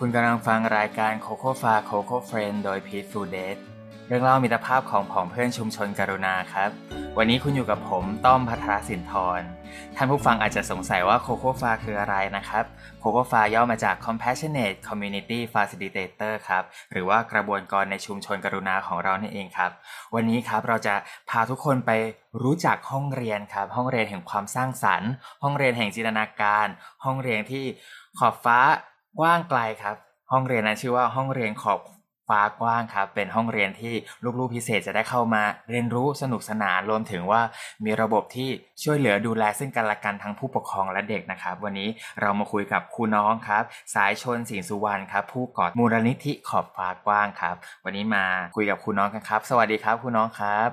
คุณกำลังฟังรายการโคโค่ฟาโคโค่เฟรนโดยพีทฟูเดสเรื่องเล่ามิตรภาพของผองเพื่อนชุมชนกรุณาครับ วันนี้คุณอยู่กับผมต้อมพัทรสินทร ท่านผู้ฟังอาจจะสงสัยว่าโคโค่ฟาคืออะไรนะครับโคโค่ฟาย่อมาจาก Compassionate Community Facilitator ครับ หรือว่ากระบวนการในชุมชนกรุณาของเรานี่เองครับ วันนี้ครับเราจะพาทุกคนไปรู้จักห้องเรียนครับ ห้องเรียนแห่งความสร้างสรรค์ ห้องเรียนแห่งจินตนาการ ห้องเรียนที่ขอบฟ้า กว้างไกลครับ ห้องเรียนนั้นชื่อว่าห้องเรียนขอบฟ้ากว้างครับเป็นห้องเรียนที่ลูกๆพิเศษจะได้เข้ามา เรียนรู้สนุกสนานรวมถึงว่ามีระบบที่ช่วยเหลือดูแลซึ่งกันและกันทั้งผู้ปกครองและเด็กนะครับ วันนี้เรามาคุยกับครูน้องครับ สายชนสินสุวรรณครับ ผู้ก่อมูลนิธิขอบฟ้ากว้างครับ วันนี้มาคุยกับครูน้องกันครับ สวัสดีครับครูน้องครับ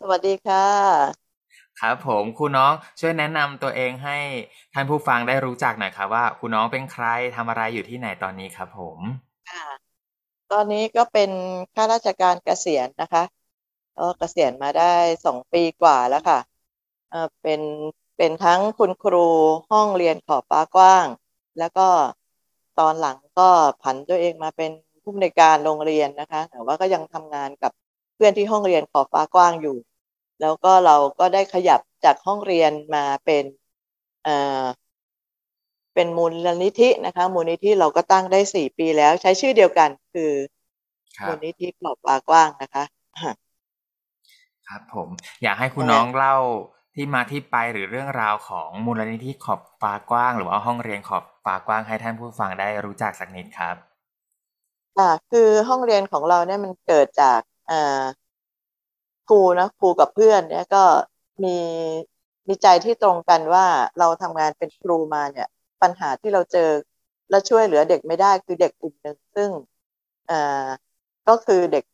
สวัสดีค่ะ ครับผมครูน้องช่วยแนะนำตัวเองให้ท่านผู้ฟังได้รู้จักหน่อยครับว่าครูน้องเป็นใครทำอะไรอยู่ที่ไหนตอนนี้ครับผมตอนนี้ก็เป็นข้าราชการเกษียณนะคะก็เกษียณมาได้สองปีกว่าแล้วค่ะเป็นเป็นทั้งคุณครูห้องเรียนขอบฟ้ากว้าง แล้วก็ตอนหลังก็ผันตัวเองมาเป็นผู้อำนวยการโรงเรียนนะคะ แต่ว่าก็ยังทำงานกับเพื่อนที่ห้องเรียนขอบฟ้ากว้างอยู่ แล้วก็เราก็ได้ขยับจากห้องเรียนมาเป็นเอ่อเป็นมูลนิธินะคะ มูลนิธิเราก็ตั้งได้สี่ปีแล้ว ใช้ชื่อเดียวกันคือครัมูบลนิธิขอบฟ้ากว้างนะคะครับผมอยากให้คุณน้องเล่าที่มาที่ไปหรือเรื่องราวของมูลนิธิขอบฟ้ากว้าง หรือว่าห้องเรียนขอบฟ้ากว้างให้ท่านผู้ฟังได้รู้จักสักนิดครับอ่าคือห้องเรียนของเราเนี่ยมันเกิดจากอ่า ครูนะครูกับเพื่อนเนี่ยก็มีมีใจที่ตรงกันว่าเราทำงานเป็นครูมาเนี่ย ปัญหาที่เราเจอและช่วยเหลือเด็กไม่ได้คือเด็กกลุ่มหนึ่งซึ่งอ่าก็คือเด็ก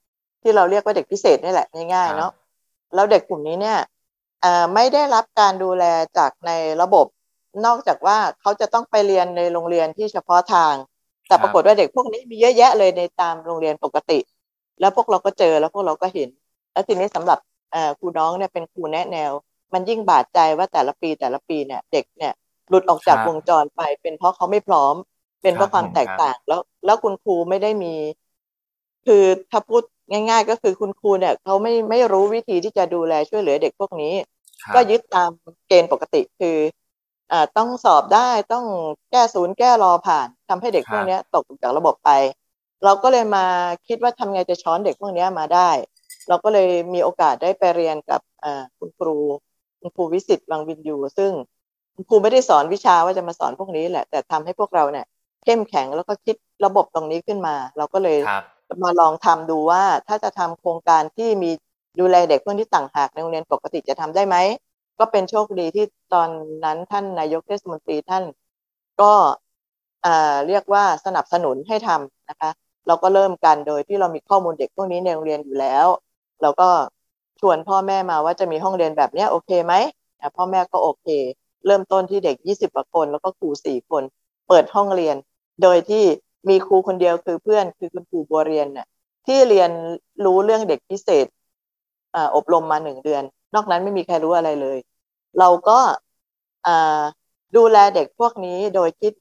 ที่เราเรียกว่าเด็กพิเศษนี่แหละง่ายๆเนาะแล้วเด็กกลุ่มนี้เนี่ยอ่าไม่ได้รับการดูแลจากในระบบ นอกจากว่าเขาจะต้องไปเรียนในโรงเรียนที่เฉพาะทาง แต่ปรากฏว่าเด็กพวกนี้มีเยอะแยะเลยในตามโรงเรียนปกติ แล้วพวกเราก็เจอแล้วพวกเราก็เห็น แล้วทีนี้สำหรับเอ่อครูน้องเนี่ยเป็นครูแนะแนว มันยิ่งบาดใจว่าแต่ละปีแต่ละปีเนี่ย เด็กเนี่ยหลุดออกจากครับวงจรไป เป็นเพราะเขาไม่พร้อม เป็นเพราะครับความผมแตกต่าง แล้ว แล้วคุณครูไม่ได้มี คือถ้าพูดง่าย ๆ ก็คือคุณครูเนี่ยเขาไม่ไม่รู้วิธีที่จะดูแลช่วยเหลือเด็กพวกนี้ครับก็ยึดตามเกณฑ์ปกติคืออ่าต้องสอบได้ต้องแก้ศูนย์แก้รอผ่านทำให้เด็กครับพวกเนี้ยตกจากระบบไป เราก็เลยมาคิดว่าทำไงจะช้อนเด็กพวกเนี้ยมาได้ เราก็เลยมีโอกาสได้ไปเรียนกับอ่าคุณครูคุณครูวิสิตวังวินยูซึ่งคุณครูไม่ได้สอนวิชาว่าจะมาสอนพวกนี้แหละ แต่ทำให้พวกเราเนี่ยเข้มแข็งแล้วก็คิดระบบตรงนี้ขึ้นมา เราก็เลยครับมาลองทำดูว่าถ้าจะทำโครงการที่มีดูแลเด็กเพื่อนที่ต่างหากในโรงเรียนปกติจะทำได้ไหมก็เป็นโชคดีที่ตอนนั้นท่านนายกเทศมนตรีท่าน ก็เอ่อเรียกว่าสนับสนุนให้ทำนะคะ เราก็เริ่มกันโดยที่เรามีข้อมูลเด็กพวกนี้ในโรงเรียนอยู่แล้ว เราก็ชวนพ่อแม่มาว่าจะมีห้องเรียนแบบเนี้ยโอเคไหมอะพ่อแม่ก็โอเค เริ่มต้นที่เด็กยี่สิบกว่าคน แล้วก็ครูสี่คน เปิดห้องเรียน โดยที่มีครูคนเดียวคือเพื่อนคือคุณครูบัวเรียนเนี่ยที่เรียนรู้เรื่องเด็กพิเศษอ่าอบรมมาหนึ่งเดือน นอกนั้นไม่มีใครรู้อะไรเลย เราก็อ่าดูแลเด็กพวกนี้โดยคิด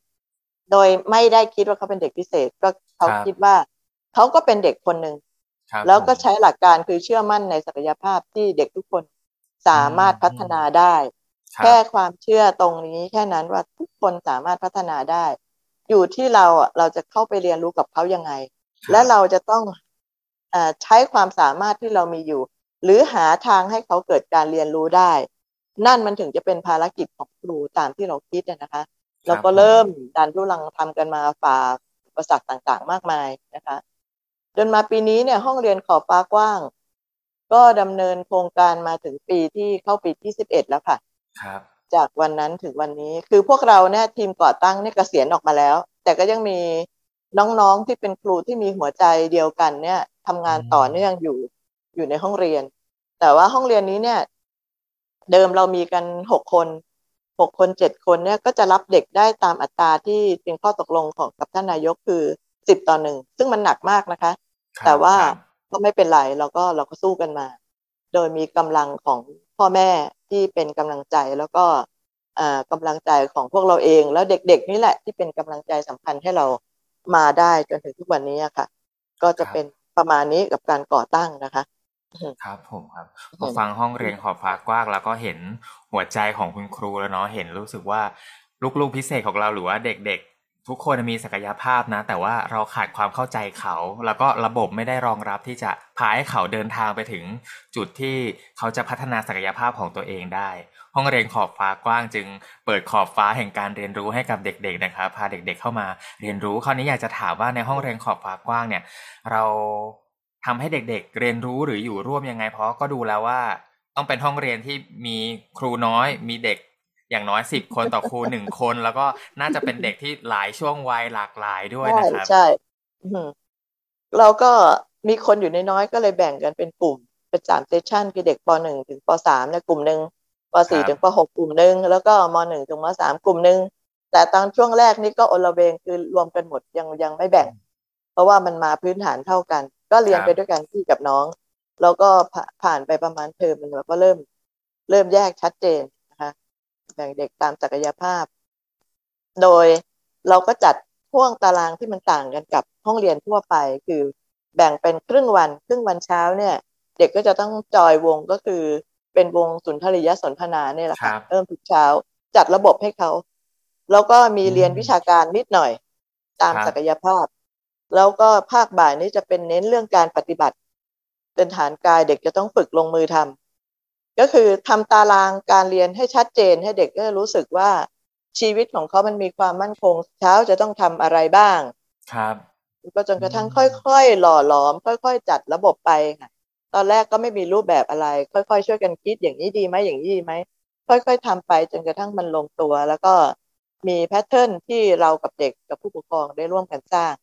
โดยไม่ได้คิดว่าเขาเป็นเด็กพิเศษ ก็เขาครับคิดว่าเขาก็เป็นเด็กคนหนึ่งครับ แล้วก็ผมใช้หลักการคือเชื่อมั่นในศักยภาพที่เด็กทุกคนสามารถอืมพัฒนาได้ครับแค่ความเชื่อตรงนี้แค่นั้นว่าทุกคนสามารถพัฒนาได้ อยู่ที่เราอะเราจะเข้าไปเรียนรู้กับเขายังไงครับและเราจะต้องเออใช้ความสามารถที่เรามีอยู่ หรือหาทางให้เขาเกิดการเรียนรู้ได้ นั่นมันถึงจะเป็นภารกิจของครูตามที่เราคิดอะนะคะ เราก็เริ่มดันทุลังทำกันมาฝ่าอุปสรรคต่างๆ มากมายนะคะ จนมาปีนี้เนี่ยห้องเรียนขอบฟ้ากว้าง ก็ดำเนินโครงการมาถึงปีที่เข้าปีที่สิบเอ็ดแล้วค่ะ ครับ จากวันนั้นถึงวันนี้คือพวกเราเนี่ยทีมก่อตั้งเนี่ยเกษียณออกมาแล้ว แต่ก็ยังมีน้องๆที่เป็นครูที่มีหัวใจเดียวกันเนี่ยทำงานอืมต่อเนื่องอยู่อยู่ในห้องเรียน แต่ว่าห้องเรียนนี้เนี่ย เดิมเรามีกันหกคนหกคนเจ็ดคนเนี่ยก็จะรับเด็กได้ตามอัตราที่เป็นข้อตกลงของกับท่านนายกคือสิบต่อหนึ่งซึ่งมันหนักมากนะคะ ครับแต่ว่าครับ ก็ไม่เป็นไรเราก็เราก็สู้กันมา โดยมีกำลังของพ่อแม่ที่เป็นกำลังใจแล้วก็อ่ากำลังใจของพวกเราเอง แล้วเด็กๆนี่แหละที่เป็นกำลังใจสำคัญให้เรามาได้จนถึงทุกวันนี้ค่ะ ก็จะเป็นประมาณนี้กับการก่อตั้งนะคะครับผมครับพอฟังห้องเรียนขอบฟ้ากว้างแล้วก็เห็นหัวใจของคุณครูแล้วเนาะเห็นรู้สึกว่าลูกๆพิเศษของเราหรือว่าเด็กๆ ทุกคนมีศักยภาพนะ แต่ว่าเราขาดความเข้าใจเขา แล้วก็ระบบไม่ได้รองรับที่จะพาให้เขาเดินทางไปถึงจุดที่เขาจะพัฒนาศักยภาพของตัวเองได้ ห้องเรียนขอบฟ้ากว้างจึง เปิดขอบฟ้าแห่งการเรียนรู้ให้กับเด็ก ๆ นะครับ พาเด็ก ๆเข้ามาเรียนรู้คราวนี้อยากจะถามว่าในห้องเรียนขอบฟ้ากว้างเนี่ย เราทำให้เด็ก ๆ เรียนรู้หรืออยู่ร่วมยังไงเพราะก็ดูแล้วว่า ต้องเป็นห้องเรียนที่มีครูน้อย มีเด็ก อย่างน้อยสิบคนต่อครูหนึ่งคน แล้วก็น่าจะเป็นเด็กที่หลายช่วงวัยหลากหลายด้วยนะครับ ใช่ใช่เราก็มีคนอยู่น้อยๆก็เลยแบ่งกันเป็นกลุ่มเป็นสามเซสชันคือเด็กปหนึ่งถึงปสามในกลุ่มหนึ่งปสี่ถึงปหกกลุ่มหนึ่งแล้วก็มหนึ่งถึงมสามกลุ่มหนึ่งแต่ตอนช่วงแรกนี่ก็อลเวงคือรวมกันหมดยังยังไม่แบ่ง เพราะว่ามันมาพื้นฐานเท่ากัน ก็เรียนไปด้วยกันพี่กับน้อง แล้วก็ผ่านไปประมาณเทอมนึงแล้วก็เริ่ม เริ่มแยกชัดเจนนะคะ แบ่งเด็กตามศักยภาพ โดยเราก็จัดพ่วงตารางที่มันต่างกันกับห้องเรียนทั่วไป คือแบ่งเป็นครึ่งวัน ครึ่งวันเช้าเนี่ย เด็กก็จะต้องจอยวงก็คือเป็นวงสุนทรียสนทนาเนี่ยแหละค่ะเริ่มทุกเช้า จัดระบบให้เขา แล้วก็มีเรียนวิชาการนิดหน่อย ตามศักยภาพ แล้วก็ภาคบ่ายนี้จะเป็นเน้นเรื่องการปฏิบัติเป็นฐานกายเด็กจะต้องฝึกลงมือทำ ก็คือทำตารางการเรียนให้ชัดเจนให้เด็กก็รู้สึกว่าชีวิตของเขามันมีความมั่นคง เช้าจะต้องทำอะไรบ้าง ครับก็จนกระทั่งค่อยๆ หล่อหลอม ค่อย ๆ จัดระบบไปค่ะ ตอนแรกก็ไม่มีรูปแบบอะไร ค่อยๆ ช่วยกันคิดอย่างนี้ดีไหมอย่างนี้ดีไหมค่อยๆทำไปจนกระทั่งมันลงตัว แล้วก็มีแพทเทิร์นที่เรากับเด็กกับผู้ปกครองได้ร่วมกันสร้าง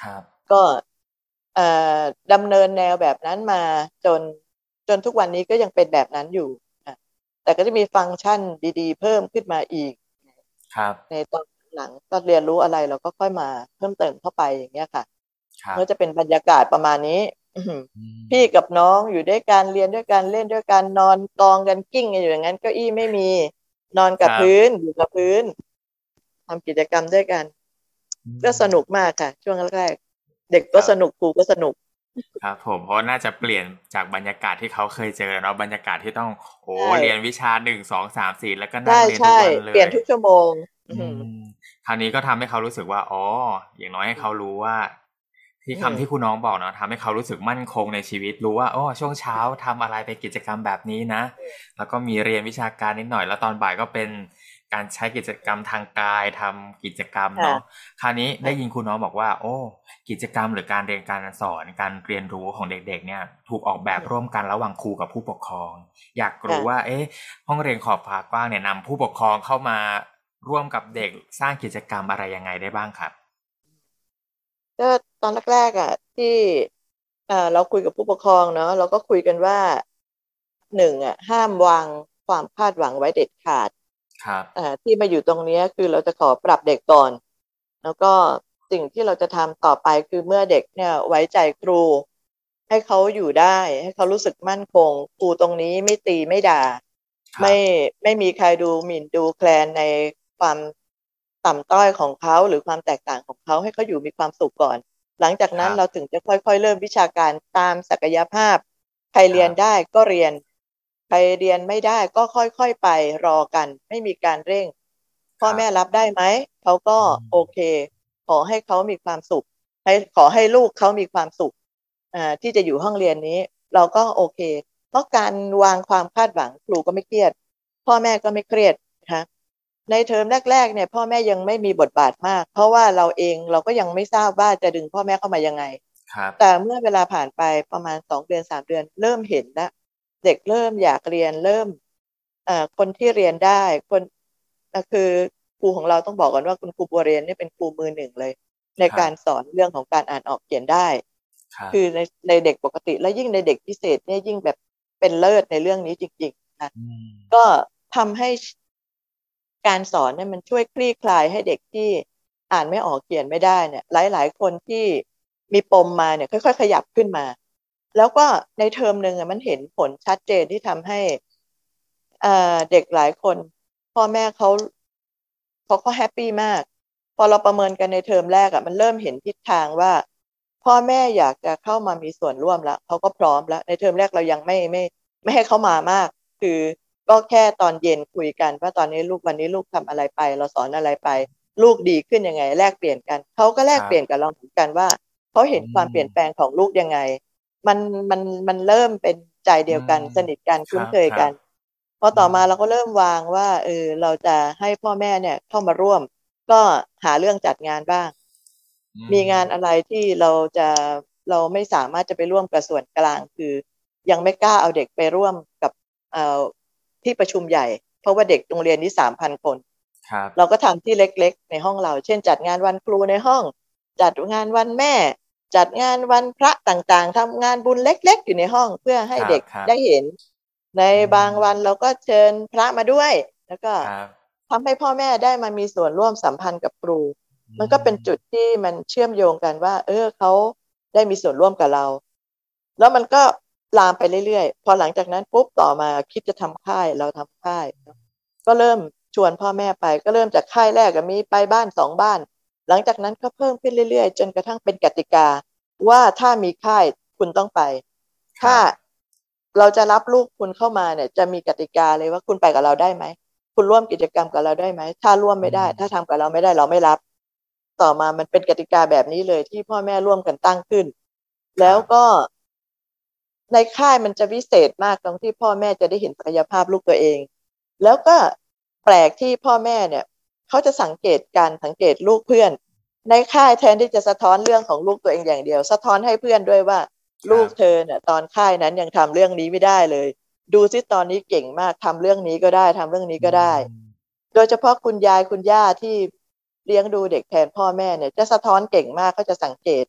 ครับ ก็ดำเนินแนวแบบนั้นมาจนจ นทุกวันนี้ก็ยังเป็นแบบนั้นอยู่แต่ก็จะมีฟังก์ชันดีๆ เพิ่มขึ้นมาอีกครับในตอนหลังก็เรียนรู้อะไรเราก็ค่อยมาเพิ่มเติมเข้าไปอย่างเงี้ยค่ะก็จะเป็นบรรยากาศประมาณนี้พี่กับน้องอยู่ด้วยกันเรียนด้วยกันเล่นด้วยกันนอนกองกันกิ้งอยู่อย่างนั้นเก้าอี้ไม่มี นอนกับพื้นอยู่กับพื้นทำกิจกรรมด้วยกัน ก็สนุกมากค่ะ ช่วงแรกเด็กก็สนุกครูก็สนุก ครับผมเพราะน่าจะเปลี่ยนจากบรรยากาศที่เขาเคยเจอเนาะบรรยากาศที่ต้องโอ้เรียนวิชาหนึ่งสองสามสี่แล้วก็นั่งเรียนทุกวันเลยเปลี่ยนทุกชั่วโมงคราวนี้ก็ทำให้เขารู้สึกว่าอ๋ออย่างน้อยให้เขารู้ว่า ที่คำที่คุณน้องบอกเนาะทำให้เขารู้สึกมั่นคงในชีวิตรู้ว่าโอ้ช่วงเช้าทำอะไรไปกิจกรรมแบบนี้นะ แล้วก็มีเรียนวิชาการนิดหน่อยแล้วตอนบ่ายก็เป็น การใช้กิจกรรมทางกายทำกิจกรรมเนาะคราวนี้ได้ยินคุณน้องบอกว่า โอ้ กิจกรรมหรือการเรียนการสอนการเรียนรู้ของเด็กๆ เนี่ย ถูกออกแบบร่วมกันระหว่างครูกับผู้ปกครอง อยากรู้ว่า เอ๊ะ ห้องเรียนขอบฟ้ากว้างเนี่ยนำผู้ปกครองเข้ามาร่วมกับเด็กสร้างกิจกรรมอะไรยังไงได้บ้างครับก็ตอนแรกๆอะ ที่เราคุยกับผู้ปกครองเนาะเราก็คุยกันว่าหนึ่งอะห้ามวางความคาดหวังไว้เด็ดขาด ครับที่มาอยู่ตรงนี้คือเราจะขอปรับเด็กก่อน แล้วก็สิ่งที่เราจะทำต่อไปคือเมื่อเด็กเนี่ยไว้ใจครู ให้เขาอยู่ได้ ให้เขารู้สึกมั่นคง ครูตรงนี้ไม่ตีไม่ด่า ไม่ไม่มีใครดูหมิ่นดูแคลนในความต่ำต้อยของเขาหรือความแตกต่างของเขาให้เขาอยู่มีความสุขก่อน หลังจากนั้นเราถึงจะค่อยๆ เริ่มวิชาการตามศักยภาพ ใครเรียนได้ก็เรียนใครเรียนไม่ได้ก็ค่อยๆไปรอกัน ไม่มีการเร่ง พ่อแม่รับได้ไหมเขาก็โอเค ขอให้เขามีความสุข ให้ขอให้ลูกเขามีความสุขอ่าที่จะอยู่ห้องเรียนนี้ เราก็โอเค เพราะการวางความคาดหวังครูก็ไม่เครียด พ่อแม่ก็ไม่เครียดนะคะในเทอมแรกๆเนี่ยพ่อแม่ยังไม่มีบทบาทมาก เพราะว่าเราเองเราก็ยังไม่ทราบว่าจะดึงพ่อแม่เข้ามายังไงแต่เมื่อเวลาผ่านไปประมาณสองเดือนสามเดือน เริ่มเห็นแล้ว เด็กเริ่มอยากเรียนเริ่มเอ่อคนที่เรียนได้คนคือครูของเราต้องบอกก่อนว่าคุณครูบัวเรียนนี่เป็นครูมือหนึ่งเลย ในการสอนเรื่องของการอ่านออกเขียนได้ คือในในเด็กปกติ และยิ่งในเด็กพิเศษเนี่ยยิ่งแบบเป็นเลิศในเรื่องนี้จริงๆนะก็ทำให้การสอนเนี่ยมันช่วยคลี่คลายให้เด็กที่อ่านไม่ออกเขียนไม่ได้เนี่ย หลาย ๆ คนที่มีปมมาเนี่ย ค่อย ๆ ขยับขึ้นมา แล้วก็ในเทอมหนึ่งมันเห็นผลชัดเจนที่ทำให้เด็กหลายคน พ่อแม่เขาเขาก็ happy มาก พอเราประเมินกันในเทอมแรกอะ่ะมันเริ่มเห็นทิศทางว่า พ่อแม่อยากจะเข้ามามีส่วนร่วมแล้วเขาก็พร้อมแล้ว ในเทอมแรกเรายังไม่ไม่ ไม่ให้เขามามาก คือก็แค่ตอนเย็นคุยกันว่าตอนนี้ลูกวันนี้ลูกทำอะไรไป เราสอนอะไรไป ลูกดีขึ้นยังไง แลกเปลี่ยนกันเขาก็แลกเปลี่ยนกับเราเหมือนกันว่าเขาเห็นความเปลี่ยนแปลงของลูกยังไง มันมันมันเริ่มเป็นใจเดียวกัน สนิทกันคุ้นเคยกันพอต่อมาเราก็เริ่มวางว่าเออเราจะให้พ่อแม่เนี่ยเข้ามาร่วม ก็หาเรื่องจัดงานบ้าง มีงานอะไรที่เราจะเราไม่สามารถจะไปร่วมกับส่วนกลาง คือยังไม่กล้าเอาเด็กไปร่วมกับเอ่อที่ประชุมใหญ่ เพราะว่าเด็กโรงเรียนนี้สามพันคนเราก็ทำที่เล็กๆ ในห้องเรา เช่น จัดงานวันครูในห้อง จัดงานวันแม่ จัดงานวันพระต่างๆทำงานบุญเล็ก ๆ อยู่ในห้องเพื่อให้เด็กได้เห็น ในบางวันเราก็เชิญพระมาด้วย แล้วก็ทำให้พ่อแม่ได้มามีส่วนร่วมสัมพันธ์กับครู มันก็เป็นจุดที่มันเชื่อมโยงกันว่า เออเขาได้มีส่วนร่วมกับเรา แล้วมันก็ลามไปเรื่อยๆ พอหลังจากนั้นปุ๊บต่อมาคิดจะทำค่ายเราทำค่าย ก็เริ่มชวนพ่อแม่ไป ก็เริ่มจากค่ายแรกมีไปบ้านสองบ้าน หลังจากนั้นก็เพิ่มขึ้นเรื่อยๆ จนกระทั่งเป็นกติกา ว่าถ้ามีค่ายคุณต้องไป ถ้าเราจะรับลูกคุณเข้ามาเนี่ย จะมีกติกาเลยว่าคุณไปกับเราได้ไหมคุณร่วมกิจกรรมกับเราได้ไหม ถ้าร่วมไม่ได้ ถ้าทำกับเราไม่ได้เราไม่รับ ต่อมามันเป็นกติกาแบบนี้เลยที่พ่อแม่ร่วมกันตั้งขึ้น แล้วก็ในค่ายมันจะวิเศษมากตรงที่พ่อแม่จะได้เห็นศักยภาพลูกตัวเอง แล้วก็แปลกที่พ่อแม่เนี่ย เขาจะสังเกตการสังเกตลูกเพื่อน ในค่ายแทนที่จะสะท้อนเรื่องของลูกตัวเองอย่างเดียว สะท้อนให้เพื่อนด้วยว่า ลูกเธอเนี่ยตอนค่ายนั้นยังทำเรื่องนี้ไม่ได้เลย ดูซิตอนนี้เก่งมากทำเรื่องนี้ก็ได้ทำเรื่องนี้ก็ได้ โดยเฉพาะคุณยายคุณย่าที่เลี้ยงดูเด็กแทนพ่อแม่เนี่ยจะสะท้อนเก่งมากเขาจะสังเกต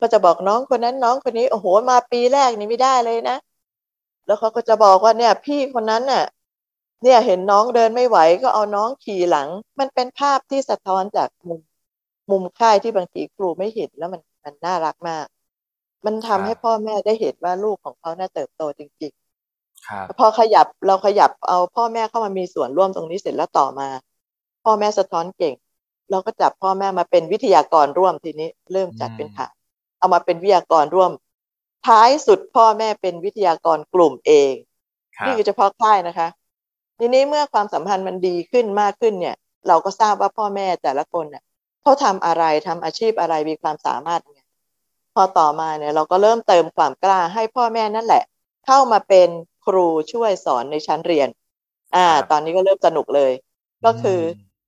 ก็จะบอกน้องคนนั้นน้องคนนี้โอ้โหมาปีแรกนี่ไม่ได้เลยนะ แล้วเขาก็จะบอกว่าเนี่ย พี่คนนั้นน่ะ เนี่ยเห็นน้องเดินไม่ไหวก็เอาน้องขี่หลัง มันเป็นภาพที่สะท้อนจากมุมมุมค่ายที่บางทีครูไม่เห็นแล้วมันมันน่ารักมาก มันทำให้พ่อแม่ได้เห็นว่าลูกของเขาน่าเติบโตจริงๆพอขยับเราขยับเอาพ่อแม่เข้ามามีส่วนร่วมตรงนี้เสร็จแล้วต่อมา พ่อแม่สะท้อนเก่ง เราก็จับพ่อแม่มาเป็นวิทยากรร่วมทีนี้ เริ่มจัดเป็นฐานเอามาเป็นวิทยากรร่วม ท้ายสุดพ่อแม่เป็นวิทยากรกลุ่มเอง นี่คือเฉพาะค่ายนะคะ ทีนี้เมื่อความสัมพันธ์มันดีขึ้นมากขึ้นเนี่ย เราก็ทราบว่าพ่อแม่แต่ละคนเนี่ยเขาทำอะไรทำอาชีพอะไรมีความสามารถเนี่ยพอต่อมาเนี่ยเราก็เริ่มเติมความกล้าให้พ่อแม่นั่นแหละ เข้ามาเป็นครูช่วยสอนในชั้นเรียน อ่า ตอนนี้ก็เริ่มสนุกเลย ก็คือ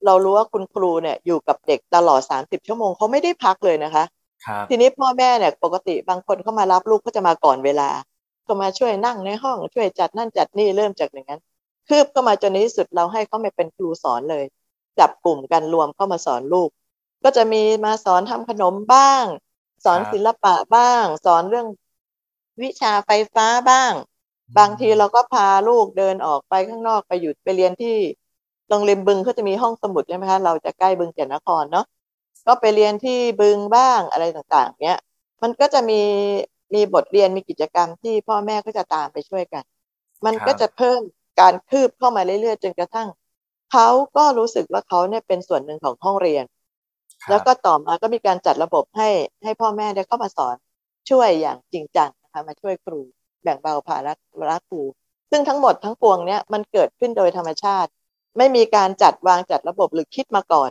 เรารู้ว่าคุณครูเนี่ยอยู่กับเด็กตลอดสามสิบชั่วโมงเขาไม่ได้พักเลยนะคะทีนี้พ่อแม่เนี่ยปกติบางคนเข้ามารับลูกก็จะมาก่อนเวลาก็มาช่วยนั่งในห้องช่วยจัดนั่นจัดนี่เริ่มจากอย่างนั้น คืบเข้ามาจนในที่สุดเราให้เขามาเป็นครูสอนเลย จับกลุ่มกันรวมเข้ามาสอนลูก ก็จะมีมาสอนทำขนมบ้าง สอนศิลปะบ้าง สอนเรื่องวิชาไฟฟ้าบ้าง บางทีเราก็พาลูกเดินออกไปข้างนอกไปหยุดไปเรียนที่โรงเรียนบึงเขาจะมีห้องสมุดใช่ไหมคะเราจะใกล้บึงแก่นนครเนาะก็ไปเรียนที่บึงบ้างอะไรต่างๆ เนี้ยมันก็จะมีมีบทเรียนมีกิจกรรมที่พ่อแม่ก็จะตามไปช่วยกัน มันก็จะเพิ่ม การคืบเข้ามาเรื่อยๆ จนกระทั่งเขาก็รู้สึกว่าเขาเนี่ยเป็นส่วนหนึ่งของห้องเรียน แล้วก็ต่อมาก็มีการจัดระบบให้ให้พ่อแม่ได้เข้ามาสอนช่วยอย่างจริงจังนะคะมาช่วยครู แบ่งเบาภาระระครู ซึ่งทั้งหมดทั้งปวงเนี้ยมันเกิดขึ้นโดยธรรมชาติ ไม่มีการจัดวางจัดระบบหรือคิดมาก่อน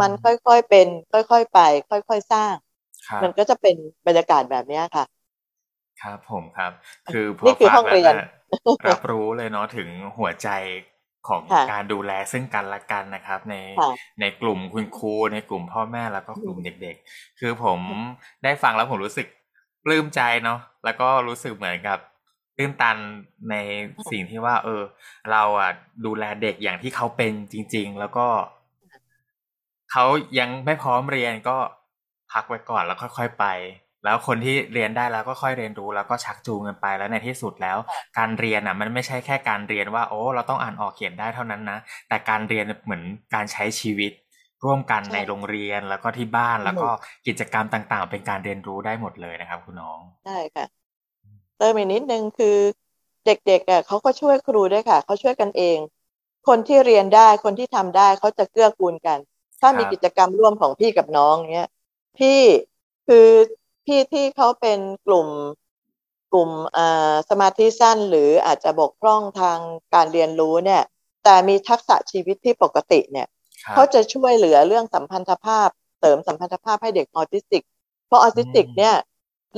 มันค่อยๆเป็น ค่อยๆไป ค่อยๆสร้าง มันก็จะเป็นบรรยากาศแบบนี้ค่ะ ครับผมครับ คือพอฟังแล้ว รับรู้เลยเนาะถึงหัวใจของการดูแลซึ่งกันและกันนะครับ ในในกลุ่มคุณครูในกลุ่มพ่อแม่แล้วก็กลุ่มเด็ก ๆ คือผมได้ฟังแล้วผมรู้สึกปลื้มใจเนาะแล้วก็รู้สึกเหมือนกับตื้นตันในสิ่งที่ว่า เออ เราอะดูแลเด็กอย่างที่เขาเป็นจริง ๆ แล้วก็เขายังไม่พร้อมเรียนก็พักไว้ก่อนแล้วค่อย ๆไป แล้วคนที่เรียนได้แล้วก็ค่อยเรียนรู้แล้วก็ชักจูงกันไปแล้วในที่สุดแล้ว การเรียนอะมันไม่ใช่แค่การเรียนว่า โอ้ เราต้องอ่านออกเขียนได้เท่านั้นนะ แต่การเรียนเหมือนการใช้ชีวิต ร่วมกันในโรงเรียนแล้วก็ที่บ้านแล้วก็กิจกรรมต่างๆ เป็นการเรียนรู้ได้หมดเลยนะครับ คุณน้องใช่ค่ะเติมอีกนิดนึงคือ เด็กๆอะเขาก็ช่วยครูด้วยค่ะเขาช่วยกันเอง คนที่เรียนได้คนที่ทำได้เขาจะเกื้อกูลกัน ถ้ามีกิจกรรมร่วมของพี่กับน้องเนี้ยพี่คือ พี่ที่เขาเป็นกลุ่มกลุ่มสมาธิสั้น หรืออาจจะบกพร่องทางการเรียนรู้เนี่ย แต่มีทักษะชีวิตที่ปกติเนี่ยเขาจะช่วยเหลือเรื่องสัมพันธภาพ เสริมสัมพันธภาพให้เด็กออทิสติก เพราะออทิสติกเนี่ย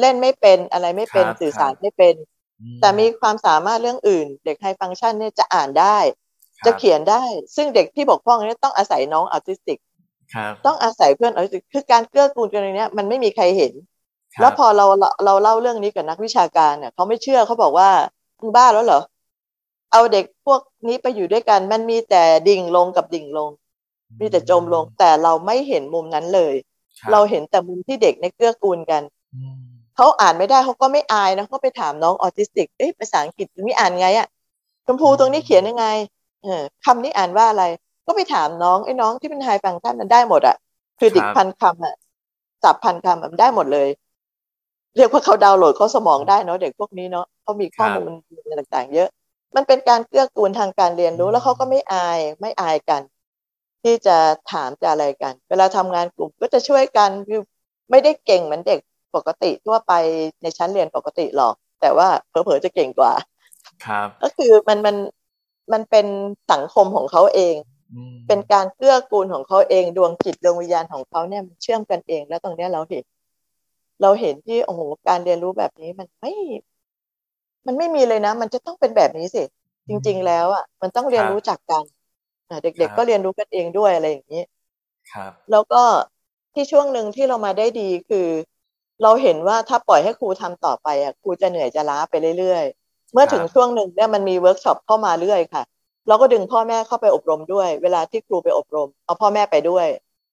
เล่นไม่เป็นอะไรไม่เป็นสื่อสารไม่เป็น แต่มีความสามารถเรื่องอื่น เด็กไฮฟังชันเนี่ยจะอ่านได้ จะเขียนได้ ซึ่งเด็กที่บกพร่องนี่ต้องอาศัยน้องออทิสติกต้องอาศัยเพื่อนออทิสติกคือการเกื้อกูลกันในนี้มันไม่มีใครเห็น แล้วพอเราเราเล่าเรื่องนี้กับนักวิชาการเนี่ยเขาไม่เชื่อเขาบอกว่ามึงบ้าแล้วเหรอเอาเด็กพวกนี้ไปอยู่ด้วยกัน มันมีแต่ดิ่งลงกับดิ่งลง มีแต่จมลงแต่เราไม่เห็นมุมนั้นเลย เราเห็นแต่มุมที่เด็กในเกื้อกูลกันเขาอ่านไม่ได้เขาก็ไม่อายนะเขาไปถามน้องออทิสติกเอ๊ะภาษาอังกฤษนี่อ่านไงอะชมพูตรงนี้เขียนยังไง เออคำนี้อ่านว่าอะไร ก็ไปถามน้องไอ้น้องที่เป็นไฮฟังก์ชันนั้นได้หมดอะคือดิกพันคำอะจับพันคำมันได้หมดเลย เรียกว่าเขาดาวน์โหลดเขาสมองได้เนาะเด็กพวกนี้เนาะเขามีข้อมูลต่างๆ เยอะ มันเป็นการเกื้อกูลทางการเรียนรู้แล้วเขาก็ไม่อายไม่อายกัน ที่จะถามจะอะไรกัน เวลาทำงานกลุ่มก็จะช่วยกันไม่ได้เก่งเหมือนเด็กปกติทั่วไปในชั้นเรียนปกติหรอก แต่ว่าเผลอๆจะเก่งกว่า ครับ ก็คือมันมันมันเป็นสังคมของเขาเอง เป็นการเกื้อกูลของเขาเองดวงจิตดวงวิญญาณของเขาเนี่ยมันเชื่อมกันเอง แล้วตรงนี้เราเห็น เราเห็นที่โอ้โหการเรียนรู้แบบนี้มันไม่ มันไม่มีเลยนะ มันจะต้องเป็นแบบนี้สิ จริง ๆ แล้วอะมันต้องเรียนรู้จักกันเด็ก ๆ ก็เรียนรู้กันเองด้วยอะไรอย่างนี้ครับ แล้วก็ที่ช่วงหนึ่งที่เรามาได้ดีคือ เราเห็นว่าถ้าปล่อยให้ครูทำต่อไปอะครูจะเหนื่อยจะล้าไปเรื่อยๆ เมื่อถึงช่วงหนึ่งเนี่ยมันมีเวิร์กช็อปเข้ามาเรื่อยค่ะ เราก็ดึงพ่อแม่เข้าไปอบรมด้วย เวลาที่ครูไปอบรม เอาพ่อแม่ไปด้วย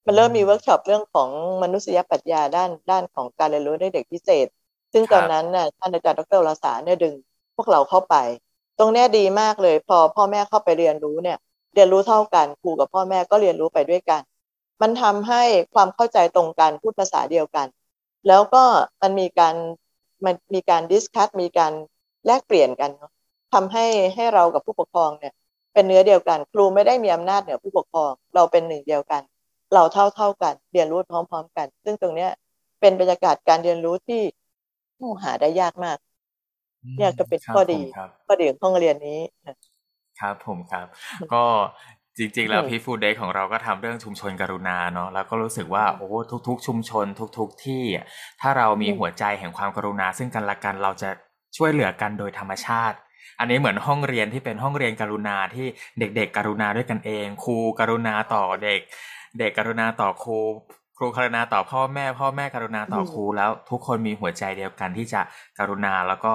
มันเริ่มมีเวิร์กช็อปเรื่องของมนุษยปัญญาด้านด้านของการเรียนรู้ในเด็กพิเศษ ซึ่งตอนนั้นน่ะท่านอาจารย์ดรลาสาเนี่ยดึงพวกเราเข้าไป ตรงนี้ดีมากเลย พอพ่อแม่เข้าไปเรียนรู้เนี่ย เรียนรู้เท่ากันครูกับพ่อแม่ก็เรียนรู้ไปด้วยกัน มันทำให้ความเข้าใจตรงกันพูดภาษาเดียวกัน แล้วก็มันมีการมันมีการดิสคัตมีการแลกเปลี่ยนกันทำให้ให้เรากับผู้ปกครองเนี่ย เป็นเนื้อเดียวกัน ครูไม่ได้มีอำนาจเหนือผู้ปกครอง เราเป็นหนึ่งเดียวกัน เราเท่าเท่ากันเรียนรู้พร้อม ๆ กัน ซึ่งตรงเนี้ยเป็นบรรยากาศการเรียนรู้ที่หาได้ยากมาก เนี่ยก็เป็นข้อดีข้อดีของห้องเรียนนี้ครับผมครับ ก็จริงๆ แล้วพีฟูดเดย์ของเราก็ทำเรื่องชุมชนกรุณาเนาะแล้วก็รู้สึกว่าโอ้ทุก ๆ ชุมชนทุก ๆ ที่ ถ้าเรามีหัวใจแห่งความกรุณา ซึ่งกันและกันเราจะช่วยเหลือกันโดยธรรมชาติ อันนี้เหมือนห้องเรียนที่เป็นห้องเรียนกรุณาที่เด็ก ๆ กรุณาด้วยกันเอง ครูกรุณาต่อเด็ก เด็กกรุณาต่อครูครูกรุณาต่อพ่อแม่พ่อแม่กรุณาต่อครูแล้ว ทุกคนมีหัวใจเดียวกันที่จะกรุณาแล้วก็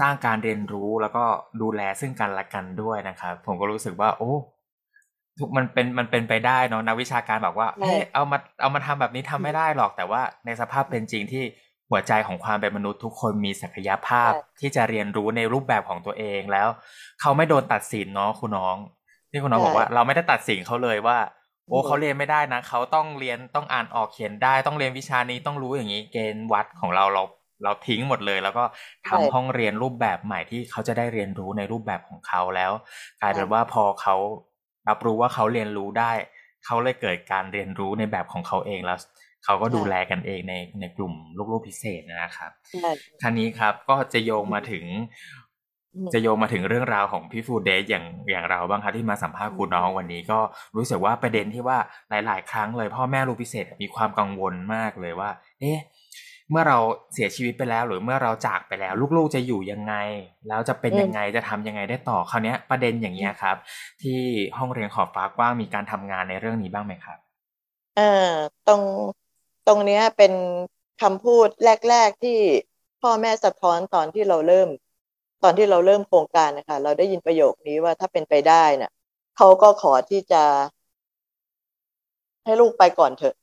สร้างการเรียนรู้แล้วก็ดูแลซึ่งกันและกันด้วยนะครับผมก็รู้สึกว่า โอ้ทุกมันเป็นมันเป็นไปได้เนาะนักวิชาการบอกว่าเฮ้ยเอามาเอามาทำแบบนี้ทำไม่ได้หรอกแต่ว่าในสภาพเป็นจริงที่หัวใจของความเป็นมนุษย์ทุกคนมีศักยภาพที่จะเรียนรู้ในรูปแบบของตัวเองแล้ว เขาไม่โดนตัดสินเนาะคุณน้องที่คุณน้องบอกว่า เราไม่ได้ตัดสินเขาเลยว่า โอ้เขาเรียนไม่ได้นะเขาต้องเรียนต้องอ่านออกเขียนได้ ต้องเรียนวิชานี้ต้องรู้อย่างนี้ เกณฑ์วัดของเราเราเราทิ้งหมดเลย แล้วก็ทำห้องเรียนรูปแบบใหม่ที่เขาจะได้เรียนรู้ในรูปแบบของเขาแล้ว กลายเป็นว่าพอเขารับรู้ว่าเขาเรียนรู้ได้ เขาเลยเกิดการเรียนรู้ในแบบของเขาเองแล้วเขาก็ดูแลกันเองในในกลุ่มลูกๆพิเศษนะครับท่านี้ครับก็จะโยงมาถึง จะโยงมาถึงเรื่องราวของพี่ฟูเดย์อย่างอย่างเราบ้างครับที่มาสัมภาษณ์คุณน้องวันนี้ก็รู้สึกว่าประเด็นที่ว่าหลาย ๆ ครั้งเลยพ่อแม่ลูกพิเศษมีความกังวลมากเลยว่า เอ๊ะเมื่อเราเสียชีวิตไปแล้ว หรือเมื่อเราจากไปแล้ว ลูกๆจะอยู่ยังไง แล้วจะเป็นยังไงจะทำยังไงได้ต่อคราวนี้ประเด็นอย่างเงี้ยครับ ที่ห้องเรียนขอบฟ้ากว้างมีการทำงานในเรื่องนี้บ้างไหมครับเออตรงตรงเนี้ยเป็นคำพูดแรก ๆที่พ่อแม่สะท้อนตอนที่เราเริ่ม ตอนที่เราเริ่มโครงการนะคะเราได้ยินประโยคนี้ว่าถ้าเป็นไปได้เนะ่ะเขาก็ขอที่จะ ให้ลูกไปก่อนเถอะ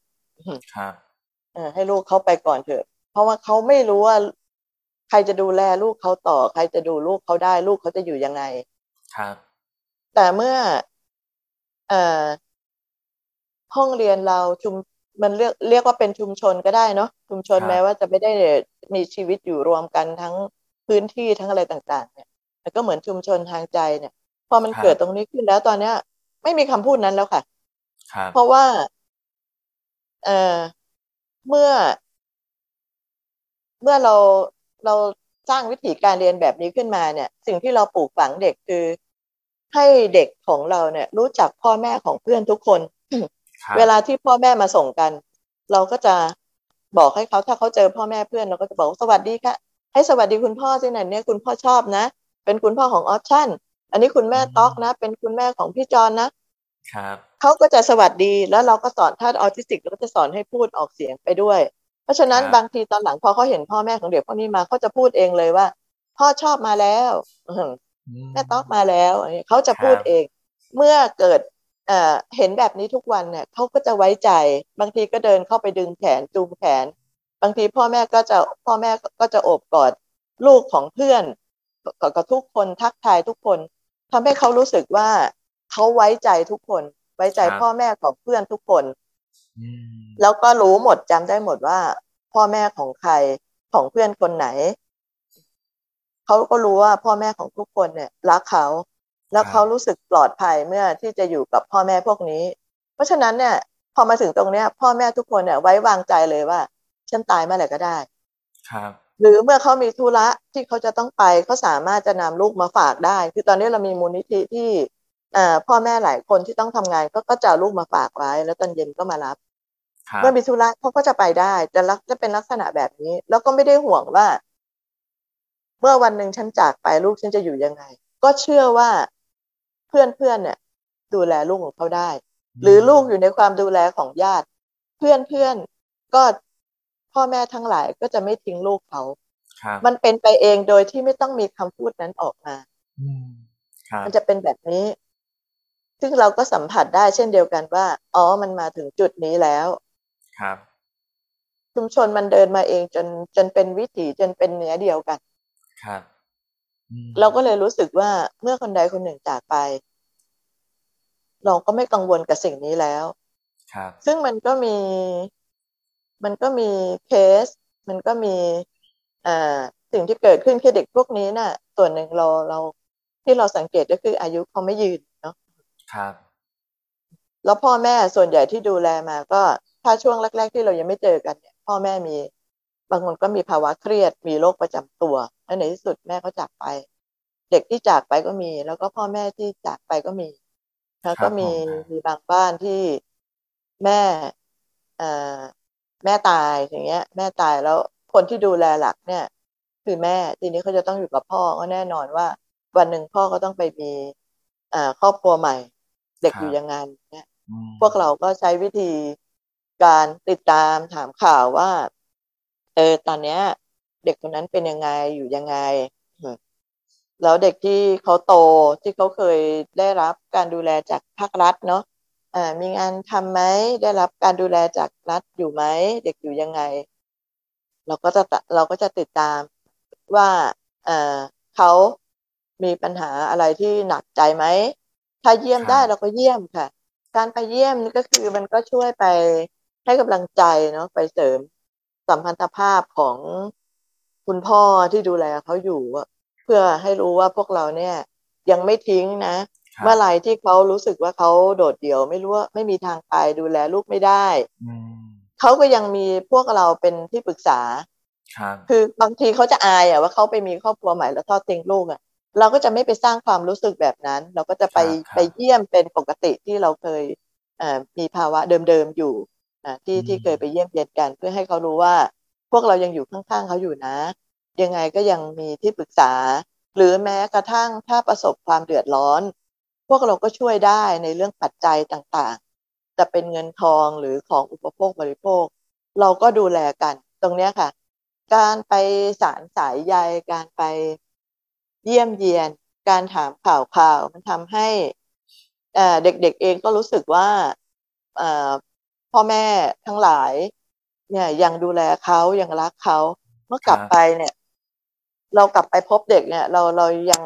ครับเออให้ลูกเขาไปก่อนเถอะ เพราะว่าเขาไม่รู้ว่า ใครจะดูแลลูกเขาต่อ ใครจะดูลูกเขาได้ ลูกเขาจะอยู่ยังไง ครับ แต่เมื่อ เอ่อห้องเรียนเราชุมมันเรียกเรียกว่าเป็นชุมชนก็ได้เนาะชุมชนแม้ว่าจะไม่ได้มีชีวิตอยู่รวมกันทั้ง พื้นที่ทั้งอะไรต่างๆ เนี่ยแต่ก็เหมือนชุมชนทางใจเนี่ย พอมันเกิดตรงนี้ขึ้นแล้วตอนเนี้ย ไม่มีคำพูดนั้นแล้วค่ะครับเพราะว่า เออเมื่อ เมื่อเราเราสร้างวิธีการเรียนแบบนี้ขึ้นมาเนี่ย สิ่งที่เราปลูกฝังเด็กคือ ให้เด็กของเราเนี่ย รู้จักพ่อแม่ของเพื่อนทุกคนครับเวลาที่พ่อแม่มาส่งกัน เราก็จะบอกให้เขาถ้าเขาเจอพ่อแม่เพื่อนเราก็จะบอกว่าสวัสดีค่ะ ให้สวัสดีคุณพ่อสินะเนี่ยคุณพ่อชอบนะ เป็นคุณพ่อของออปชั่น อันนี้คุณแม่ต๊อกนะ เป็นคุณแม่ของพี่จอนนะครับเขาก็จะสวัสดีแล้วเราก็สอนถ้าออทิสติกเราก็จะสอนให้พูดออกเสียงไปด้วย เพราะฉะนั้นครับบางทีตอนหลังพอเขาเห็นพ่อแม่ของเด็กพวกนี้มาเขาจะพูดเองเลยว่า พ่อชอบมาแล้วอื้อหืออืแม่ต๊อกมาแล้วอันนี้เขาจะพูดครับเอง เมื่อเกิดเอ่อเห็นแบบนี้ทุกวันเนี่ยเขาก็จะไว้ใจ บางทีก็เดินเข้าไปดึงแขนจูงแขน บางทีพ่อแม่ก็จะพ่อแม่ก็จะโอบกอดลูกของเพื่อนกับกับทุกคนทักทายทุกคนทำให้เขารู้สึกว่าเขาไว้ใจทุกคน ไว้ใจครับพ่อแม่ของเพื่อนทุกคนอืมแล้วก็รู้หมดจำได้หมดว่า พ่อแม่ของใครของเพื่อนคนไหนเขาก็รู้ว่าพ่อแม่ของทุกคนเนี่ยรักเขาแล้วเขารู้สึกปลอดภัยเมื่อที่จะอยู่กับพ่อแม่พวกนี้ เพราะฉะนั้นเนี่ย พอมาถึงตรงเนี้ย พ่อแม่ทุกคนเนี่ยไว้วางใจเลยว่า ฉันตายเมื่อไหร่ก็ได้ ครับ หรือเมื่อเขามีธุระที่เขาจะต้องไปเขาสามารถจะนำลูกมาฝากได้ คือตอนนี้เรามีมูลนิธิที่เอ่อพ่อแม่หลายคนที่ต้องทำงานก็ก็จะเอาลูกมาฝากไว้ แล้วตอนเย็นก็มารับครับเมื่อมีธุระเขาก็จะไปได้จะรักจะเป็นลักษณะแบบนี้ แล้วก็ไม่ได้ห่วงว่า เมื่อวันหนึ่งฉันจากไปลูกฉันจะอยู่ยังไง ก็เชื่อว่าเพื่อนเพื่อนๆเนี่ย ดูแลลูกของเขาได้ หรือลูกอยู่ในความดูแลของญาติ เพื่อนเพื่อนๆก็ พ่อแม่ทั้งหลายก็จะไม่ทิ้งลูกเขาครับมันเป็นไปเองโดยที่ไม่ต้องมีคำพูดนั้นออกมาอืมครับมันจะเป็นแบบนี้ ซึ่งเราก็สัมผัสได้เช่นเดียวกันว่า อ๋อ มันมาถึงจุดนี้แล้ว ครับ ชุมชนมันเดินมาเองจนจนเป็นวิถีจนเป็นเนื้อเดียวกัน ครับอืมเราก็เลยรู้สึกว่าเมื่อคนใดคนหนึ่งจากไป เราก็ไม่กังวลกับสิ่งนี้แล้ว ครับ ซึ่งมันก็มี มันก็มีเคส มันก็มีอ่าสิ่งที่เกิดขึ้นคือเด็กพวกนี้น่ะ ส่วนหนึ่งเราเราที่เราสังเกตก็คืออายุเขาไม่ยืนเนาะครับ แล้วพ่อแม่ส่วนใหญ่ที่ดูแลมาก็ถ้าช่วงแรก ๆ ที่เรายังไม่เจอกันเนี่ยพ่อแม่มีบางคนก็มีภาวะเครียด มีโรคประจำตัวและในที่สุดแม่ก็จากไป เด็กที่จากไปก็มี แล้วก็พ่อแม่ที่จากไปก็มีแล้วก็มีมีบางบ้านที่แม่เอ่อ แม่ตายอย่างเงี้ย แม่ตายแล้วคนที่ดูแลหลักเนี่ย คือแม่ทีนี้เขาจะต้องอยู่กับพ่อก็แน่นอนว่า วันหนึ่งพ่อก็ต้องไปมีอ่าครอบครัวใหม่ เด็กอยู่ยังไงเนี่ยอืมพวกเราก็ใช้วิธีการติดตามถามข่าวว่า เออตอนเนี้ย เด็กคนนั้นเป็นยังไงอยู่ยังไงอืมแล้วเด็กที่เขาโตที่เขาเคยได้รับการดูแลจากภาครัฐเนาะอ่า มีงานทำไหมได้รับการดูแลจากรัฐอยู่ไหม เด็กอยู่ยังไง เราก็จะตะเราก็จะติดตามว่าเอ่อเขามีปัญหาอะไรที่หนักใจไหม ถ้าเยี่ยมได้เราก็เยี่ยมค่ะ การไปเยี่ยมนี่ก็คือมันก็ช่วยไปให้กำลังใจเนาะไปเสริมสัมพันธภาพของคุณพ่อที่ดูแลเขาอยู่อะเพื่อให้รู้ว่าพวกเราเนี่ย ยังไม่ทิ้งนะครับ เมื่อไหร่ที่เขารู้สึกว่าเขาโดดเดี่ยว ไม่รู้ว่าไม่มีทางไปดูแลลูกไม่ได้อืมเขาก็ยังมีพวกเราเป็นที่ปรึกษาครับคือบางทีเขาจะอายอะว่าเขาไปมีครอบครัวใหม่แล้วทอดทิ้งลูกอะเราก็จะไม่ไปสร้างความรู้สึกแบบนั้น เราก็จะไปครับครับไปเยี่ยมเป็นปกติที่เราเคยเอ่อมีภาวะเดิมๆอยู่อ่าที่อืมที่เคยไปเยี่ยมเยียนกัน เพื่อให้เขารู้ว่า พวกเรายังอยู่ข้างๆเขาอยู่นะ ยังไงก็ยังมีที่ปรึกษา หรือแม้กระทั่งถ้าประสบความเดือดร้อน พวกเราก็ช่วยได้ในเรื่องปัจจัยต่างๆ จะเป็นเงินทองหรือของอุปโภคบริโภค เราก็ดูแลกัน ตรงเนี้ยค่ะ การไปสารสายใยการไปเยี่ยมเยียน การถามข่าวข่าวมันทำให้เอ่อเด็กๆเองก็รู้สึกว่าเอ่อพ่อแม่ทั้งหลาย เนี่ยยังดูแลเขายังรักเขาเมื่อกลับครับไปเนี่ย เรากลับไปพบเด็กเนี่ย เราเรายัง